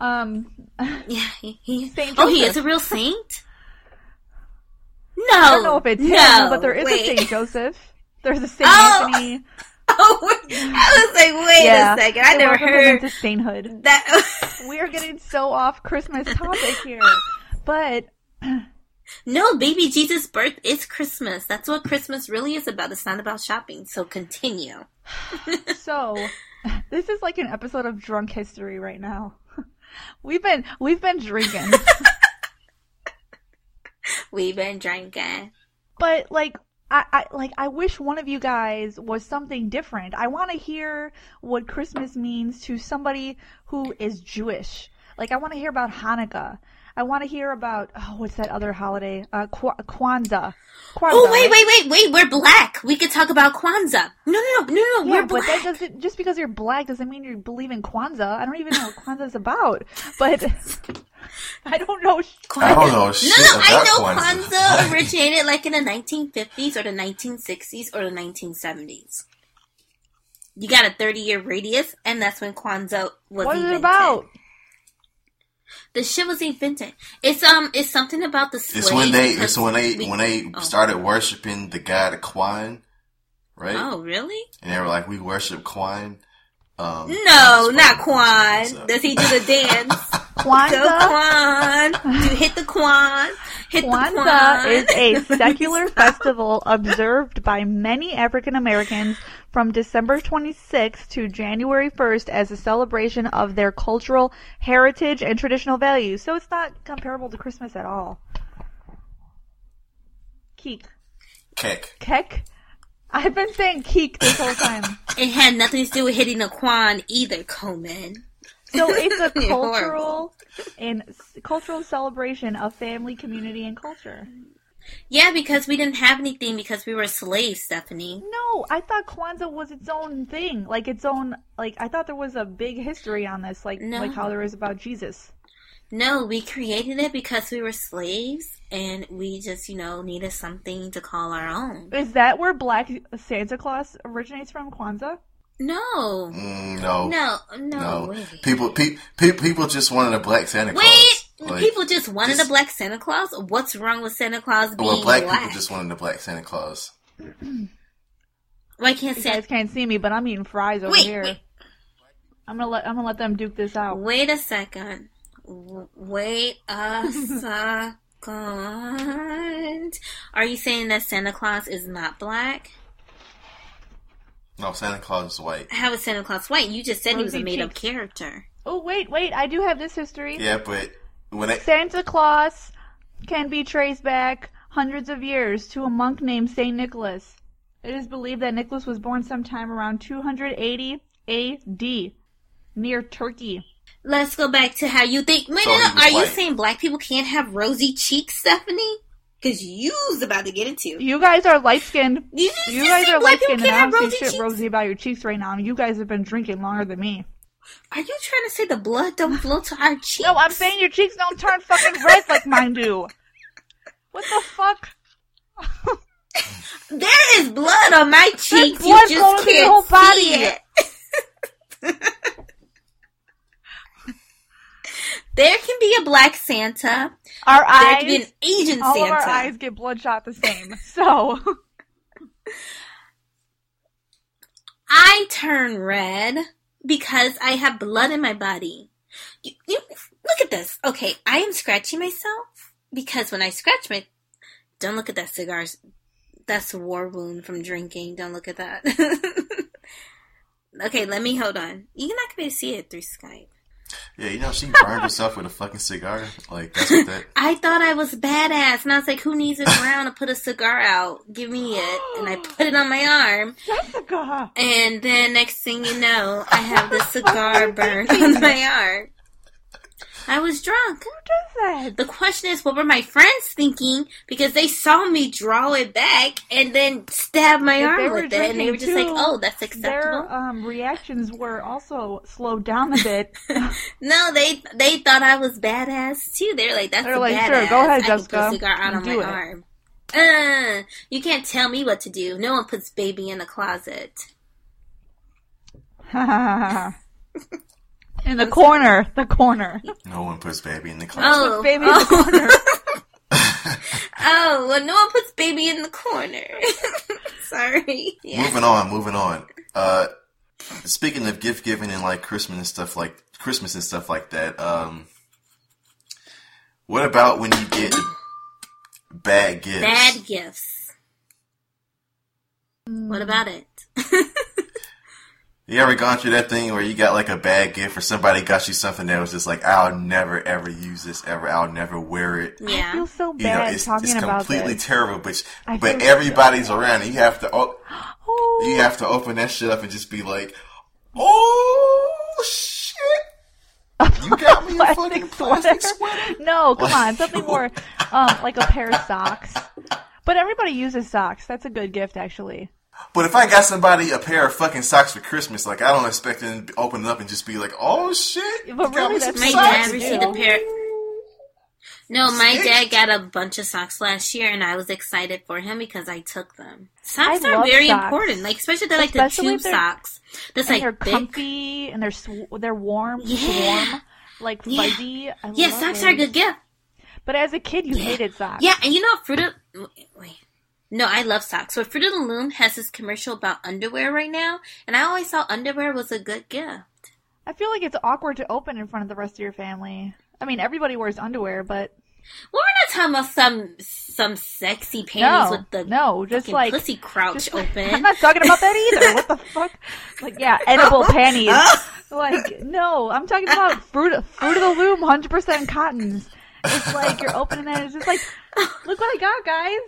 Um, Yeah, he, he Saint Oh, he is a real saint. No, I don't know if it's no, him, but there is wait. a Saint Joseph. There's a Saint Oh! Anthony. Oh, wait. I was like, wait yeah, a second. I They never heard into sainthood. that. We are getting so off Christmas topic here, but no, baby Jesus' birth is Christmas. That's what Christmas really is about. It's not about shopping. So continue. So, this is like an episode of Drunk History right now. We've been we've been drinking, We've been drinking. but like I, I like I wish one of you guys was something different. I want to hear what Christmas means to somebody who is Jewish. Like I want to hear about Hanukkah. I want to hear about oh, what's that other holiday? Uh, Kwa- Kwanzaa. Kwanzaa. Oh, wait, right? wait, wait, wait. We're black. We could talk about Kwanzaa. No, no, no, no, no. Yeah, we're but black. that doesn't just because you're black doesn't mean you believe in Kwanzaa. I don't even know what Kwanzaa is about. But I don't know. I don't know No, shit no, I about know Kwanzaa. Kwanzaa originated like in the 1950s or the 1960s or the 1970s. You got a 30 year radius, and that's when Kwanzaa was What is invented. it about? The shit was invented. It's um, it's something about the. It's when they it's when they we- when they oh. started worshiping the god Kwan, right? Oh, really? And they were like, "We worship Kwan." Um, No, not what- Kwan. so- Does he do the dance? Go Kwanzaa. Kwan. Do hit the Kwan. Hit the Kwan. Kwanzaa is a secular festival observed by many African Americans from December 26th to January 1st as a celebration of their cultural heritage and traditional values. So it's not comparable to Christmas at all. Keek. Kek. Kek? I've been saying keek this whole time. It had nothing to do with hitting the Kwan either, Coleman. So it's a cultural and cultural celebration of family, community, and culture. Yeah, because we didn't have anything because we were slaves, Stephanie. No, I thought Kwanzaa was its own thing, like its own. Like I thought there was a big history on this, like No. like how there is about Jesus. No, we created it because we were slaves and we just, you know, needed something to call our own. Is that where Black Santa Claus originates from? Kwanzaa? No. Mm, no, No, no, no. People, pe- pe- people just wanted a black Santa Claus. Wait! Like, people just wanted just- a black Santa Claus? What's wrong with Santa Claus being well, black, black? people just wanted a black Santa Claus. Why can't You Santa... guys can't see me, but I'm eating fries over Wait, here. wait. I'm gonna let I'm gonna let them duke this out. Wait a second. W- Wait a second. Are you saying that Santa Claus is not black? No, Santa Claus is white. How is Santa Claus white? You just said he was a made up character. Oh wait, wait, I do have this history. Yeah, but when they Santa Claus can be traced back hundreds of years to a monk named Saint Nicholas. It is believed that Nicholas was born sometime around 280 A.D. near Turkey. Let's go back to how you think. Wait, So no, no, was are you saying black people can't have rosy cheeks, Stephanie? Because you's about to get into. You guys are light skinned. You, just You said guys are light skinned, and can't I have don't rosy see shit cheeks. rosy about your cheeks right now. You guys have been drinking longer than me. Are you trying to say the blood don't flow to our cheeks? No, I'm saying your cheeks don't turn fucking red like mine do. What the fuck? There is blood on my cheeks. blood You just can't whole body. see it. there can be a black Santa. Our There can be an eyes, Asian all Santa. of our eyes get bloodshot the same. So, I turn red because I have blood in my body. You, you, look at this. Okay, I am scratching myself because when I scratch my, don't look at that cigars. That's a war wound from drinking. Don't look at that. Okay, let me hold on. You're not gonna be able to see it through Skype. Yeah, you know she burned herself with a fucking cigar. Like that's what that. I thought I was badass, and I was like, "Who needs a ground to put a cigar out? Give me it." And I put it on my arm, Jessica. and then next thing you know, I have the cigar burned on my arm. I was drunk. Who does that? The question is, what were my friends thinking? Because they saw me draw it back and then stab my If arm with it, and they were just like, "Oh, that's Their acceptable." um, reactions were also slowed down a bit. No, they they thought I was badass too. They're like, "That's They're like, badass." "Sure, go ahead, I can put a cigar out on my it." arm. Uh, you can't tell me what to do. No one puts baby in the closet. in the corner, the corner. No one puts baby in the closet. Oh, Baby in the oh. corner. oh, well, no one puts baby in the corner. Sorry. Yeah. Moving on, moving on. Uh, speaking of gift giving and like Christmas and stuff like Christmas and stuff like that. Um, what about when you get bad gifts? Bad gifts. What about it? You ever gone through that thing where you got like a bad gift or somebody got you something that was just like, I'll never ever use this ever. I'll never wear it. Yeah. I yeah. feel so You know, bad it's, talking it's about completely this. terrible, but I but feel so everybody's around. And you have to oh, Oh. you have to open that shit up and just be like, oh shit, you got me a Plastic fucking plastic sweater. No, come on, something more um, like a pair of socks. But everybody uses socks. That's a good gift, actually. But if I got somebody a pair of fucking socks for Christmas, like I don't expect them to open it up and just be like, oh shit, you But got really, me that's My Socks, dad received a pair. No, my Six. dad got a bunch of socks last year, and I was excited for him because I took them. Socks I are very socks. important, like especially they're like Especially the if tube they're- socks. That's like they're thick. comfy and they're sw- they're warm, Yeah. warm, like Yeah. fuzzy. I Yeah, love socks are a good gift. But as a kid, you Yeah. hated socks. Yeah, and you know, Fruit of wait, no, I love socks. So Fruit of the Loom has this commercial about underwear right now, and I always thought underwear was a good gift. I feel like it's awkward to open in front of the rest of your family. I mean, everybody wears underwear, but Well, we're not talking about some some sexy panties no, with the no, just like pussy crouch just like- open. I'm not talking about that either. What the fuck? Like, yeah, edible panties. Oh. Like, no, I'm talking about fruit, fruit of the loom, hundred percent cottons. It's like you're opening it. It's just like, look what I got, guys.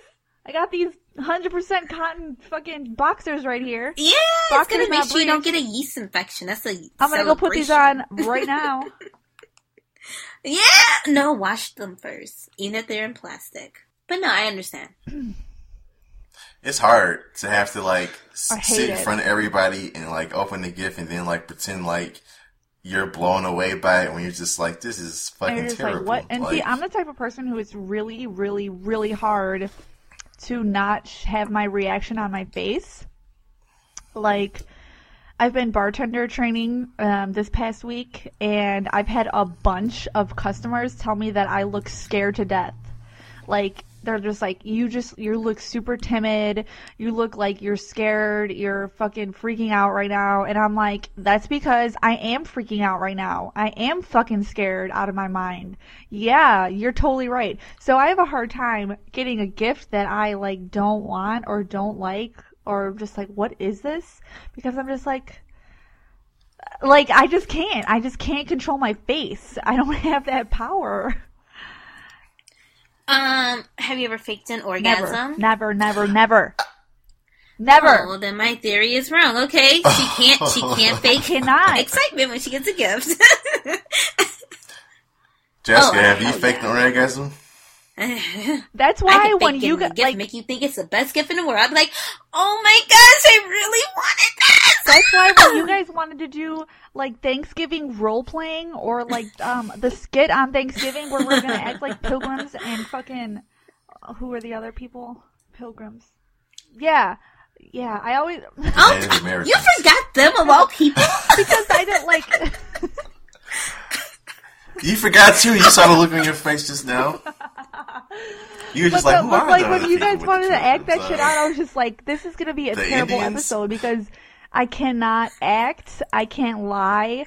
I got these hundred percent cotton fucking boxers right here. Yeah, boxers it's gonna make sure you don't get a yeast infection. That's a I'm gonna go put these on right now. Yeah, no, wash them first, even if they're in plastic. But no, I understand. It's hard to have to like I s- hate sit in it. front of everybody and like open the gift and then like pretend like you're blown away by it when you're just like, this is fucking you're terrible. like, what? And see, I'm the type of person who is really, really, really hard to not have my reaction on my face. Like, I've been bartender training um, this past week, and I've had a bunch of customers tell me that I look scared to death. Like, they're just like, you just, you look super timid. You look like you're scared. You're fucking freaking out right now. And I'm like, that's because I am freaking out right now. I am fucking scared out of my mind. Yeah, you're totally right. So I have a hard time getting a gift that I like don't want or don't like or just like, what is this? Because I'm just like, like I just can't. I just can't control my face. I don't have that power. Um, have you ever faked an orgasm? Never, never, never, never. Never. Oh, well, then my theory is wrong. Okay, she can't. She can't fake Cannot. excitement when she gets a gift. Jessica, Oh, have you hell faked an orgasm? That's why could when you getting a got gift like make you think it's the best gift in the world. I'd be like, oh my gosh, I really wanted this. That's why when you guys wanted to do like Thanksgiving role playing or like um the skit on Thanksgiving where we're gonna act like pilgrims and fucking who are the other people? Pilgrims. Yeah. Yeah, I always Oh, you forgot them of all people. because I didn't like You forgot too. You saw the look on your face just now. You were But, just like, the, who but are like when you guys wanted to act that shit Uh, out, I was just like, this is gonna be a The terrible Indians? episode because I cannot act, I can't lie.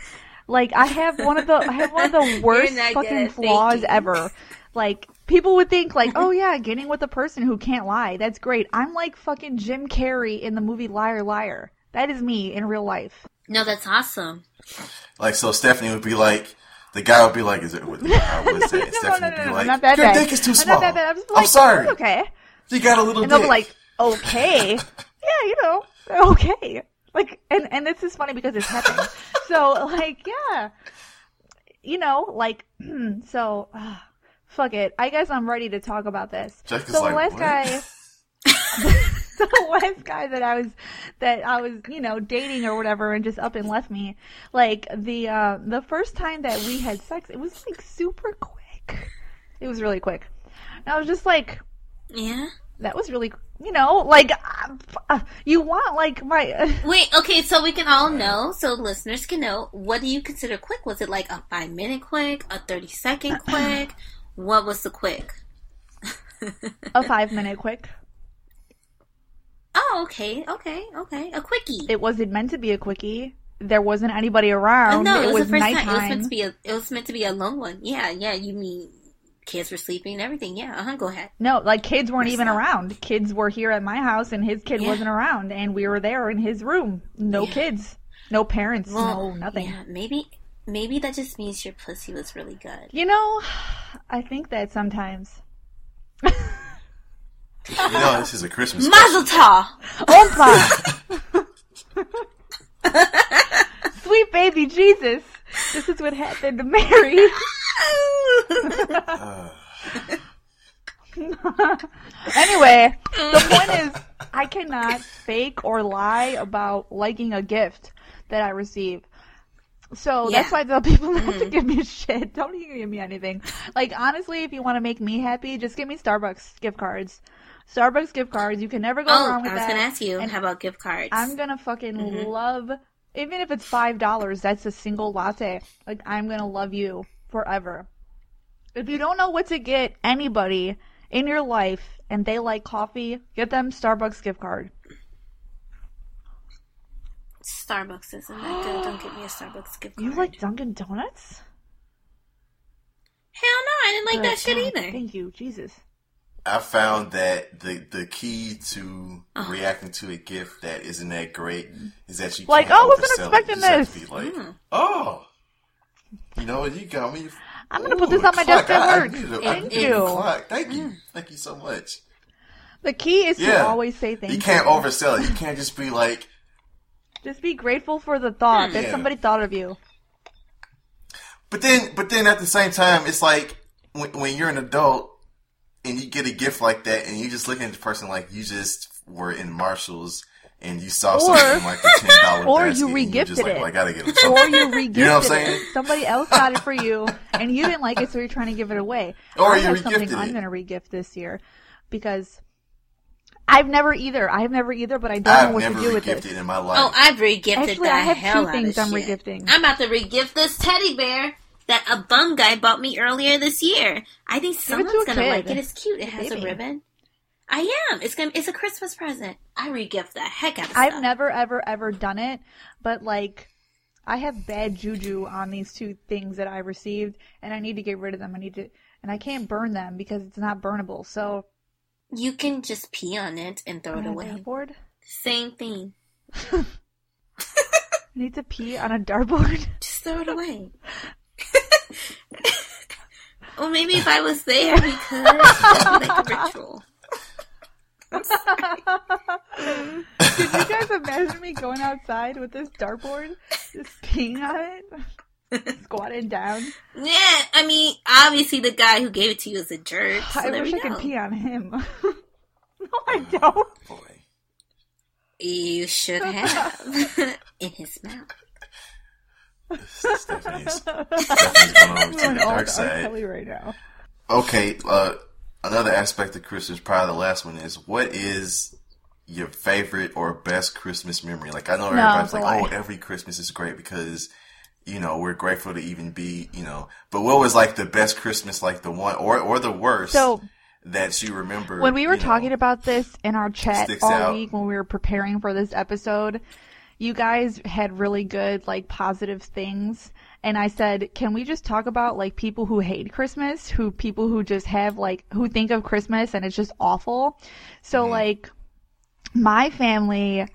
Like I have one of the I have one of the worst not good fucking flaws ever. Like people would think like, oh yeah, getting with a person who can't lie, that's great. I'm like fucking Jim Carrey in the movie Liar Liar. That is me in real life. No, that's awesome. Like, so Stephanie would be like, the guy would be like, "Is it what how was that?" no, no, Stephanie no, would no, be no, like, not that "Your bad. dick is too I'm small." Not that bad. I'm, just I'm sorry. Okay. You got a little And they'll be like, okay. yeah, you know, okay. Like, and, and this is funny because it's happening. so, like, yeah. You know, like, so, uh, fuck it. I guess I'm ready to talk about this. Jessica's so the like, last "What?" guy, the last guy that I was, that I was, you know, dating or whatever and just up and left me, like, the, uh, the first time that we had sex, it was like super quick. It was really quick. And I was just like, Yeah. That was really, you know, like uh, uh, you want like my. Uh, Wait, okay, so we can all know, so listeners can know, what do you consider quick? Was it like a five minute quick, a 30 second quick? What was the quick? a five minute quick. Oh, okay, okay, okay. A quickie. It wasn't meant to be a quickie. There wasn't anybody around. Oh, no, it, it was, was the first nighttime. time. It was meant to be a. It was meant to be a long one. Yeah, yeah. You mean kids were sleeping and everything? Yeah. Uh huh. Go ahead. no, like kids weren't That's even not- around. Kids were here at my house, and his kid Yeah. wasn't around, and we were there in his room. No Yeah. kids, no parents, Well, no nothing. Yeah, maybe, maybe that just means your pussy was really good. You know, I think that sometimes. You know, this is a Christmas. Mazel tov. Opa! Sweet baby Jesus. This is what happened to Mary. Uh, Anyway, the point is, I cannot fake or lie about liking a gift that I receive. So that's Yeah. why I tell people not to give me shit. Don't even give me anything. Like honestly, if you want to make me happy, just give me Starbucks gift cards. Starbucks gift cards. You can never go Oh, wrong I was that. gonna ask you. And how about gift cards? I'm gonna fucking Mm-hmm. love, even if it's five dollars. That's a single latte. Like I'm gonna love you forever. If you don't know what to get anybody in your life and they like coffee, get them Starbucks gift card. Starbucks isn't that good. Don't give me a Starbucks gift card. You like Dunkin' Donuts? Hell no, I didn't like that shit God, either. Thank you, Jesus. I found that the the key to Uh-huh. reacting to a gift that isn't that great is that you Like, can't oh, wasn't expecting You just have to this. be like, Mm. oh, you know, you got me. I'm gonna put this on my clock. desk at I- I work. needed a- I Thank you. clock. Thank you, thank you so much. The key is Yeah. to always say thank you. You can't oversell it. You can't just be like, Just be grateful for the thought that hmm. somebody thought of you. But then, but then at the same time, it's like when, when you're an adult and you get a gift like that, and you just looking at the person like you just were in Marshalls and you saw Or- something like a ten dollar or you and you're just like, it. well, I gotta get him Or you re-gifted You know what I'm it. saying? Somebody else got it for you, and you didn't like it, so you're trying to give it away. Or I you have something re-gifted I'm going to re-gift this year because I've never either. I've never either, but I don't know I've what to do with re-gifted it. in my oh, life. Oh, I've re-gifted Actually, the I have hell two out things of I'm shit. re-gifting. I'm about to re-gift this teddy bear that a bum guy bought me earlier this year. I think it someone's gonna kid. like it. It's cute. It has Baby. a ribbon. I am. It's gonna. It's a Christmas present. I re-gift the heck out of I've stuff. never, ever, ever done it, but like, I have bad juju on these two things that I received, and I need to get rid of them. I need to, and I can't burn them because it's not burnable. So, You can just pee on it and throw it on away. dartboard. Same thing. I need to pee on a dartboard. Just throw it away. well, maybe if I was there, we could. Like a ritual. Could you guys imagine me going outside with this dartboard, just peeing on it, squatting down? Yeah, I mean, obviously the guy who gave it to you is a jerk. So I wish I could pee on him. no, I don't. Boy, You should have in his mouth. Stephanie's, Stephanie's going over to the dark side. Kelly right now. Okay, uh, another aspect of Christmas, probably the last one, is what is your favorite or best Christmas memory? Like, I know everybody's a like, oh, every Christmas is great because, you know, we're grateful to even be, you know, but what was like the best Christmas, like the one, or, or the worst So that you remember? when we were you know? talking about this in our chat all out. week when we were preparing for this episode, you guys had really good like positive things. And I said, can we just talk about like people who hate Christmas, who people who just have like who think of Christmas and it's just awful. So Mm-hmm. like my family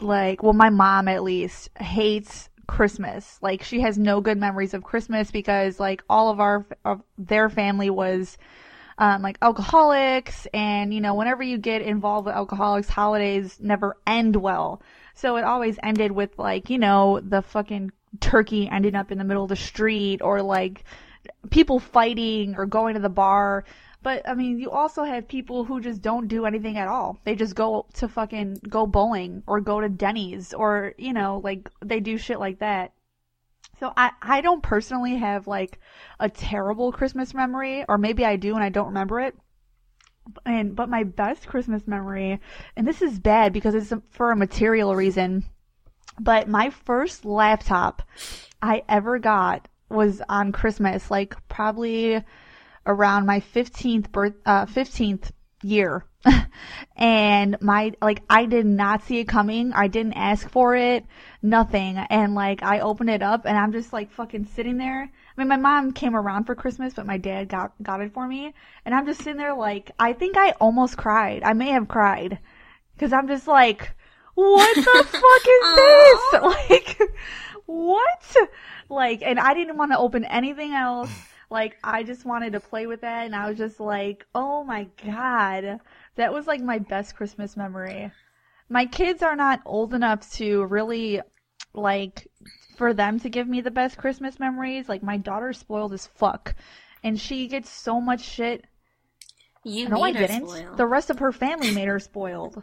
like, well, my mom at least hates Christmas. Like, she has no good memories of Christmas because, like, all of our, of their family was, um, like alcoholics. And, you know, whenever you get involved with alcoholics, holidays never end well. So it always ended with, like, you know, the fucking turkey ending up in the middle of the street or, like, people fighting or going to the bar. But I mean, you also have people who just don't do anything at all. They just go to fucking go bowling or go to Denny's or, you know, like they do shit like that. So I I don't personally have like a terrible Christmas memory or maybe I do and I don't remember it. And but my best Christmas memory and this is bad because it's for a material reason. But my first laptop I ever got was on Christmas, like probably around my 15th birth, uh, 15th year. and my, like, I did not see it coming. I didn't ask for it. Nothing. And like, I opened it up and I'm just like fucking sitting there. I mean, my mom came around for Christmas, but my dad got, got it for me. And I'm just sitting there like, I think I almost cried. I may have cried. Cause I'm just like, what the fuck is this? Like, what? Like, and I didn't want to open anything else. Like, I just wanted to play with that, and I was just like, oh my god. That was like my best Christmas memory. My kids are not old enough to really, like, for them to give me the best Christmas memories. Like, my daughter's spoiled as fuck. And she gets so much shit. You no, I didn't. spoiled. The rest of her family made her spoiled.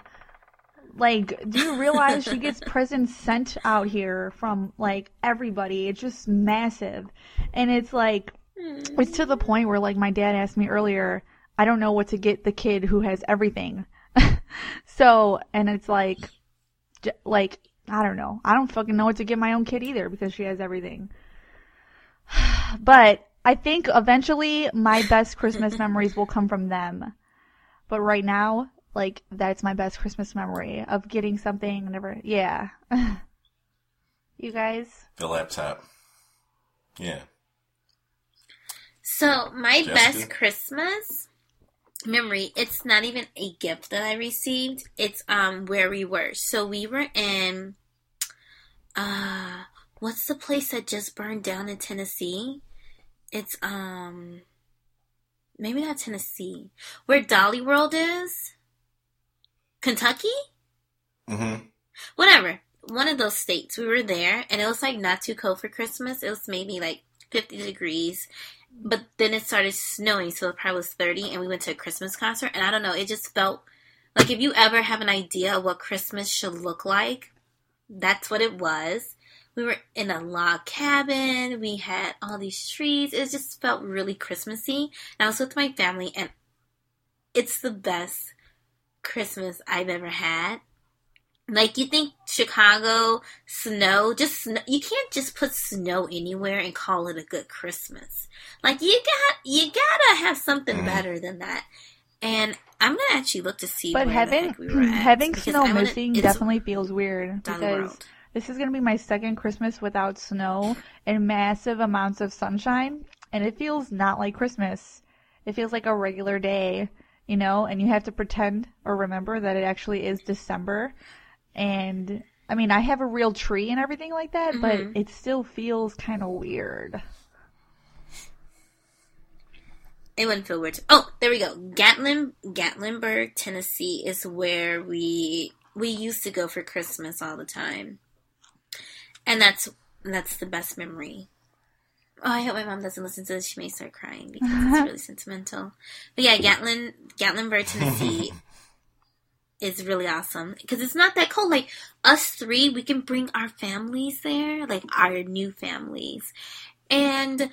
Like, do you realize she gets presents sent out here from, like, everybody? It's just massive. And it's like, it's to the point where, like, my dad asked me earlier, I don't know what to get the kid who has everything. so, and it's like, like, I don't know. I don't fucking know what to get my own kid either because she has everything. But I think eventually my best Christmas memories will come from them. But right now, like, that's my best Christmas memory of getting something and never, yeah. you guys? The laptop. Yeah. So my Jessica? best Christmas memory, it's not even a gift that I received. It's um where we were. So we were in uh what's the place that just burned down in Tennessee? It's um maybe not Tennessee. Where Dolly World is? Kentucky? Mm-hmm. whatever. One of those states. We were there and it was like not too cold for christmas. It was maybe like 50 degrees but then it started snowing so it probably was 30 and we went to a christmas concert and i don't know it just felt like if you ever have an idea of what christmas should look like that's what it was. We were in a log cabin. We had all these trees. It just felt really christmassy and i was with my family and it's the best christmas i've ever had like you think Chicago snow just snow, you can't just put snow anywhere and call it a good Christmas. Like you got you gotta have something Mhm. better than that. And I'm gonna actually look to see. But where having the heck we were at, having snow I wanna- missing definitely feels weird because this is gonna be my second Christmas without snow and massive amounts of sunshine, and it feels not like Christmas. It feels like a regular day, you know, and you have to pretend or remember that it actually is December. And I mean, I have a real tree and everything like that, Mhm. but it still feels kind of weird. It wouldn't feel weird. Oh, there we go. Gatlin, Gatlinburg, Tennessee is where we we used to go for Christmas all the time, and that's that's the best memory. Oh, I hope my mom doesn't listen to this. She may start crying because it's really sentimental. But yeah, Gatlin, Gatlinburg, Tennessee is really awesome because it's not that cold. Like us three, we can bring our families there, like our new families, and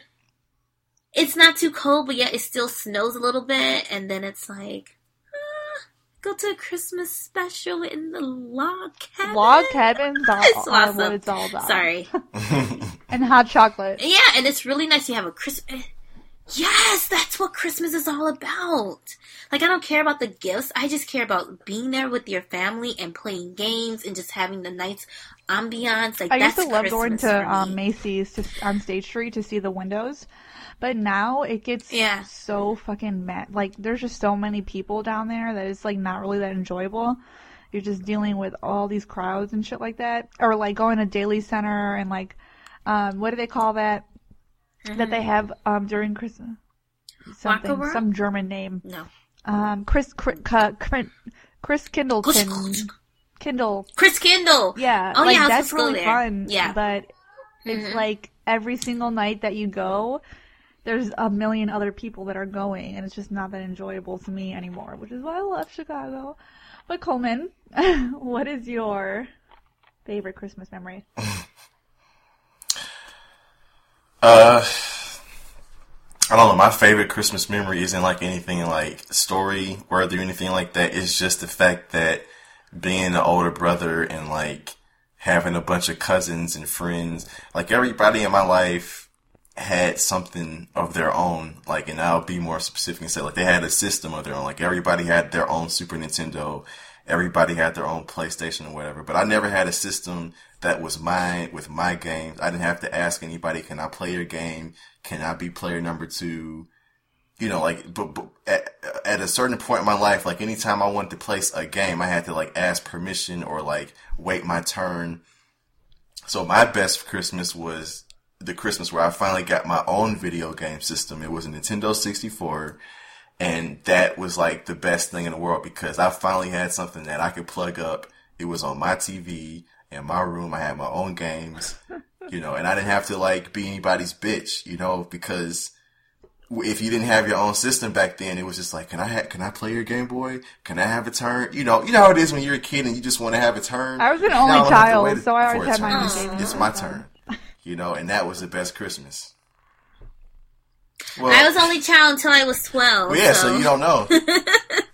it's not too cold, but yet it still snows a little bit, and then it's like, ah, go to a Christmas special in the log cabin. Log cabins are, It's awesome. what it's all about. Sorry. And hot chocolate. Yeah, and it's really nice. You have a Christmas. Yes, that's what Christmas is all about. Like, I don't care about the gifts. I just care about being there with your family and playing games and just having the nice ambiance. Like, I that's used to love Christmas going to um, Macy's to, on State Street to see the windows, but now it gets Yeah. so fucking mad. Like there's just so many people down there that it's like not really that enjoyable. you're just dealing with all these crowds and shit like that, or like going to Daley Center and like, um, what do they call that? That they have um during Christmas. Something, World? some German name. No. Um, Chris, Chris, Chris Kindleton, Kindle. Chris Kindle. Yeah, Oh, like yeah, that's supposed to go really there. fun. Yeah. but it's Mhm. like every single night that you go, there's a million other people that are going, and it's just not that enjoyable to me anymore. Which is why I love Chicago. But Coleman, what is your favorite Christmas memory? Uh, I don't know. My favorite Christmas memory isn't like anything like story worthy or anything like that. It's just the fact that being an older brother and like having a bunch of cousins and friends, like everybody in my life had something of their own. Like, and I'll be more specific and say like they had a system of their own. Like everybody had their own Super Nintendo. Everybody had their own PlayStation or whatever, but I never had a system that was mine with my games. I didn't have to ask anybody, can I play your game? Can I be player number two? You know, like, but, but at, at a certain point in my life, like anytime I wanted to place a game, I had to like ask permission or like wait my turn. So my best Christmas was the Christmas where I finally got my own video game system. It was a Nintendo 64. And that was like the best thing in the world because I finally had something that I could plug up. It was on my TV in my room. I had my own games, you know, and I didn't have to like be anybody's bitch, you know, because if you didn't have your own system back then, it was just like, can I ha- can I play your Game Boy? Can I have a turn? You know, you know how it is when you're a kid and you just want to have a turn. I was an Now only I don't have to child, so I for always had my turn. own It's- It's my turn, you know, and that was the best Christmas. Well, I was only child until I was twelve. well, yeah, so you don't know.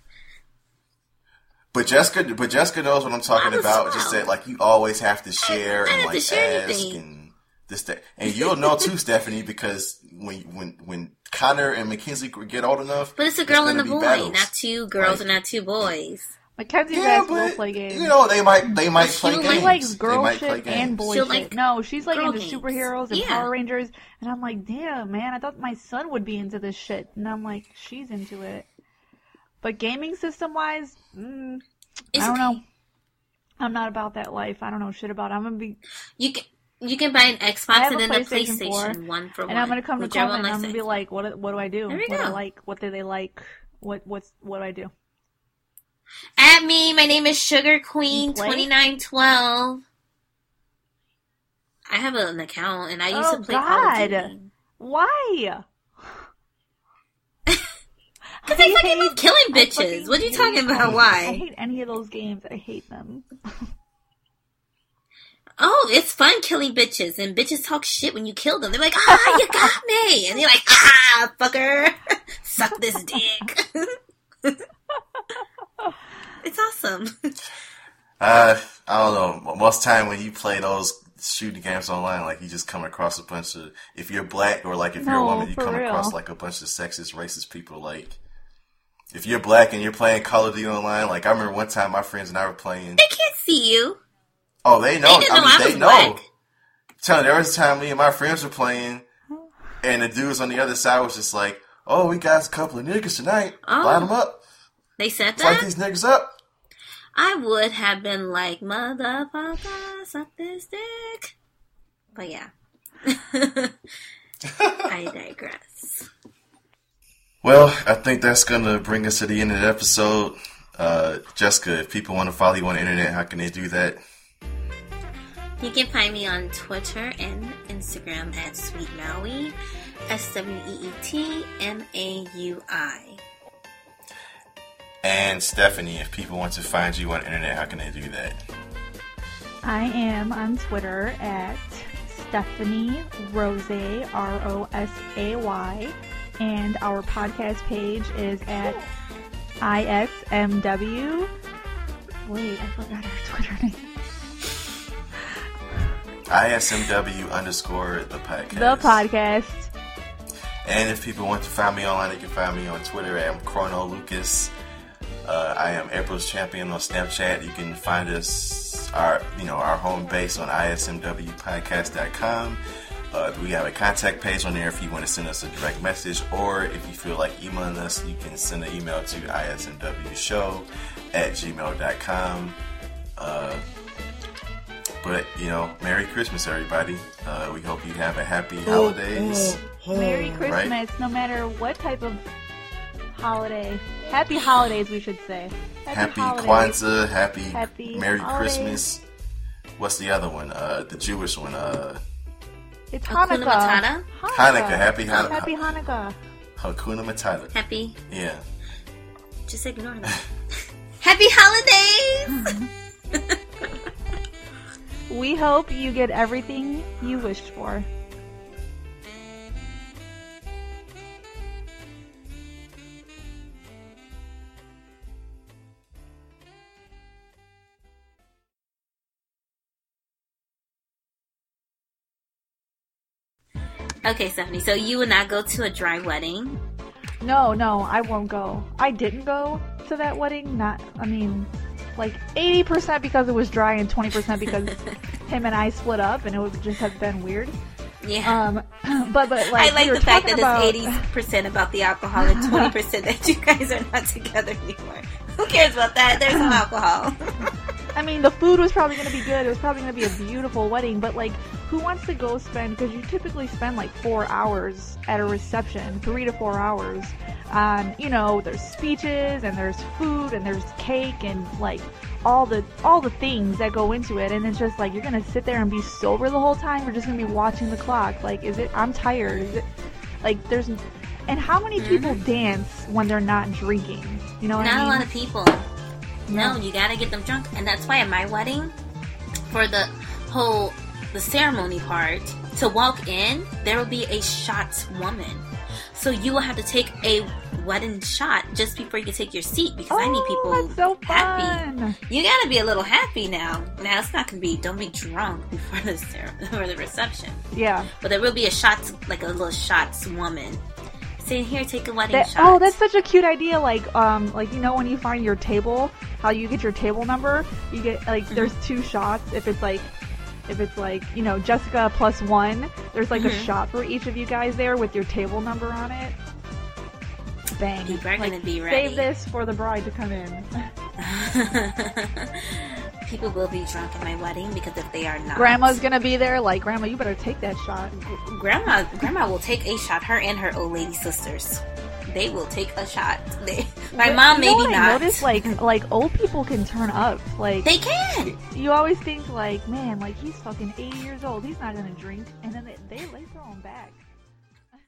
But Jessica, but Jessica knows what I'm talking I was about. Just twelve. that, like, you always have to share I and like share ask anything. and this that, and you'll know too, Stephanie, because when when when Connor and Mackenzie get old enough, But it's a girl and a boy, battles. not two girls Like- and not two boys. Mackenzie's Yeah, ass will play games. you know they might they might She play games. She likes they girl might play shit and games. boy shit. like no, she's like into games. superheroes and Yeah. Power Rangers, and I'm like, damn, man, I thought my son would be into this shit, and I'm like, she's into it. But gaming system wise, mm, I don't okay. know. I'm not about that life. I don't know shit about. it. I'm gonna be, You can you can buy an Xbox and then a PlayStation PlayStation 4, one for one. and I'm gonna come to Coleman, and I'm gonna be like, what? What do I do? There we what do I like? What do they like? What? What's? What do I do? At me, my name is Sugar Queen twenty nine twelve. I have an account and I used Oh, to play Call of Duty. Why? Because I, fucking hate- love killing bitches. fucking What are you talking about? Why? I hate any of those games. I hate them. Oh, it's fun killing bitches, and bitches talk shit when you kill them. They're like, "Ah, you got me," and they're like, "Ah, fucker, suck this dick." it's awesome. Uh, I don't know. Most time when you play those shooting games online, like you just come across a bunch of if you're black or like if you're a woman, you come real. across like a bunch of sexist, racist people. Like if you're black and you're playing Call of Duty online, like I remember one time my friends and I were playing. They can't see you. Oh, they know. They I know mean, I they know. black. Tell me, there was a time me and my friends were playing, and the dudes on the other side was just like, "Oh, we got a couple of niggas tonight. Oh. Light them up. They said Light that. these niggas up." I would have been like, "Motherfucker, suck this dick." But yeah, I digress. Well, I think that's gonna bring us to the end of the episode. Uh, Jessica, if people want to follow you on the internet, how can they do that? You can find me on Twitter and Instagram at Sweet Maui, S W E E T M A U I. And Stephanie, if people want to find you on the internet, how can they do that? I am on Twitter at Stephanie Rose, R O S A Y, and our podcast page is at ISMW. Wait, I forgot our Twitter name. ISMW underscore the podcast. The podcast. And if people want to find me online, they can find me on Twitter at Chrono Lucas. Uh, I am April's champion on Snapchat. You can find us our you know our home base on ismwpodcast.com. Uh, we have a contact page on there if you want to send us a direct message, or if you feel like emailing us, you can send an email to ismwshow at gmail.com. Uh, but, you know, Merry Christmas, everybody. Uh, we hope you have a happy holidays. Merry Christmas, no matter what type of holiday. Happy holidays, we should say. Happy, holidays. Kwanzaa, happy, Happy Merry holidays. Christmas. What's the other one? Uh, the Jewish one. Uh, It's Hakuna Hanukkah. Matata? Hanukkah. Happy Hanukkah. Happy Hanukkah. Hakuna Matata. Happy. Yeah. Just ignore that. Happy holidays! We hope you get everything you wished for. Okay, Stephanie. So you would not go to a dry wedding. No, no, I won't go. I didn't go to that wedding. Not, I mean, like 80% because it was dry and 20% because him and I split up and it would just have been weird. Yeah. Um, but but like I like we the fact that about, it's eighty percent about the alcohol and twenty percent that you guys are not together anymore. Who cares about that? There's some alcohol. I mean, the food was probably going to be good. It was probably going to be a beautiful wedding. But like, who wants to go spend? Because you typically spend like four hours at a reception, three to four hours. Um, you know, there's speeches and there's food and there's cake and like all the all the things that go into it. And it's just like you're gonna sit there and be sober the whole time. You're just gonna be watching the clock. Like, is it? I'm tired. Is it? Like, there's. And how many people dance when they're not drinking? You know not I a mean? lot of people. No, you gotta get them drunk, and that's why at my wedding, for the whole the ceremony part, to walk in, there will be a shot woman. So you will have to take a wedding shot just before you can take your seat because I need Oh, people so happy. You gotta be a little happy now. Now it's not gonna be. Don't be drunk before the ceremony or the reception. Yeah. But there will be a shots like a little shots woman. sitting here, take a wedding That, shot. oh, that's such a cute idea. Like, um, like you know when you find your table, how you get your table number, you get like there's two shots. If it's like, if it's like you know Jessica plus one, there's like a Mhm. shot for each of you guys there with your table number on it. Bang! People are Like, gonna be ready. Save this for the bride to come in. People will be drunk at my wedding because if they are not, Grandma's gonna be there. Like, Grandma, you better take that shot. grandma, grandma will take a shot. Her and her old lady sisters, they will take a shot. They, my But mom you know maybe what I not. noticed like like old people can turn up. Like they can. you always think like, man, like he's fucking 80 years old. He's not gonna drink, and then they they, they throw him back.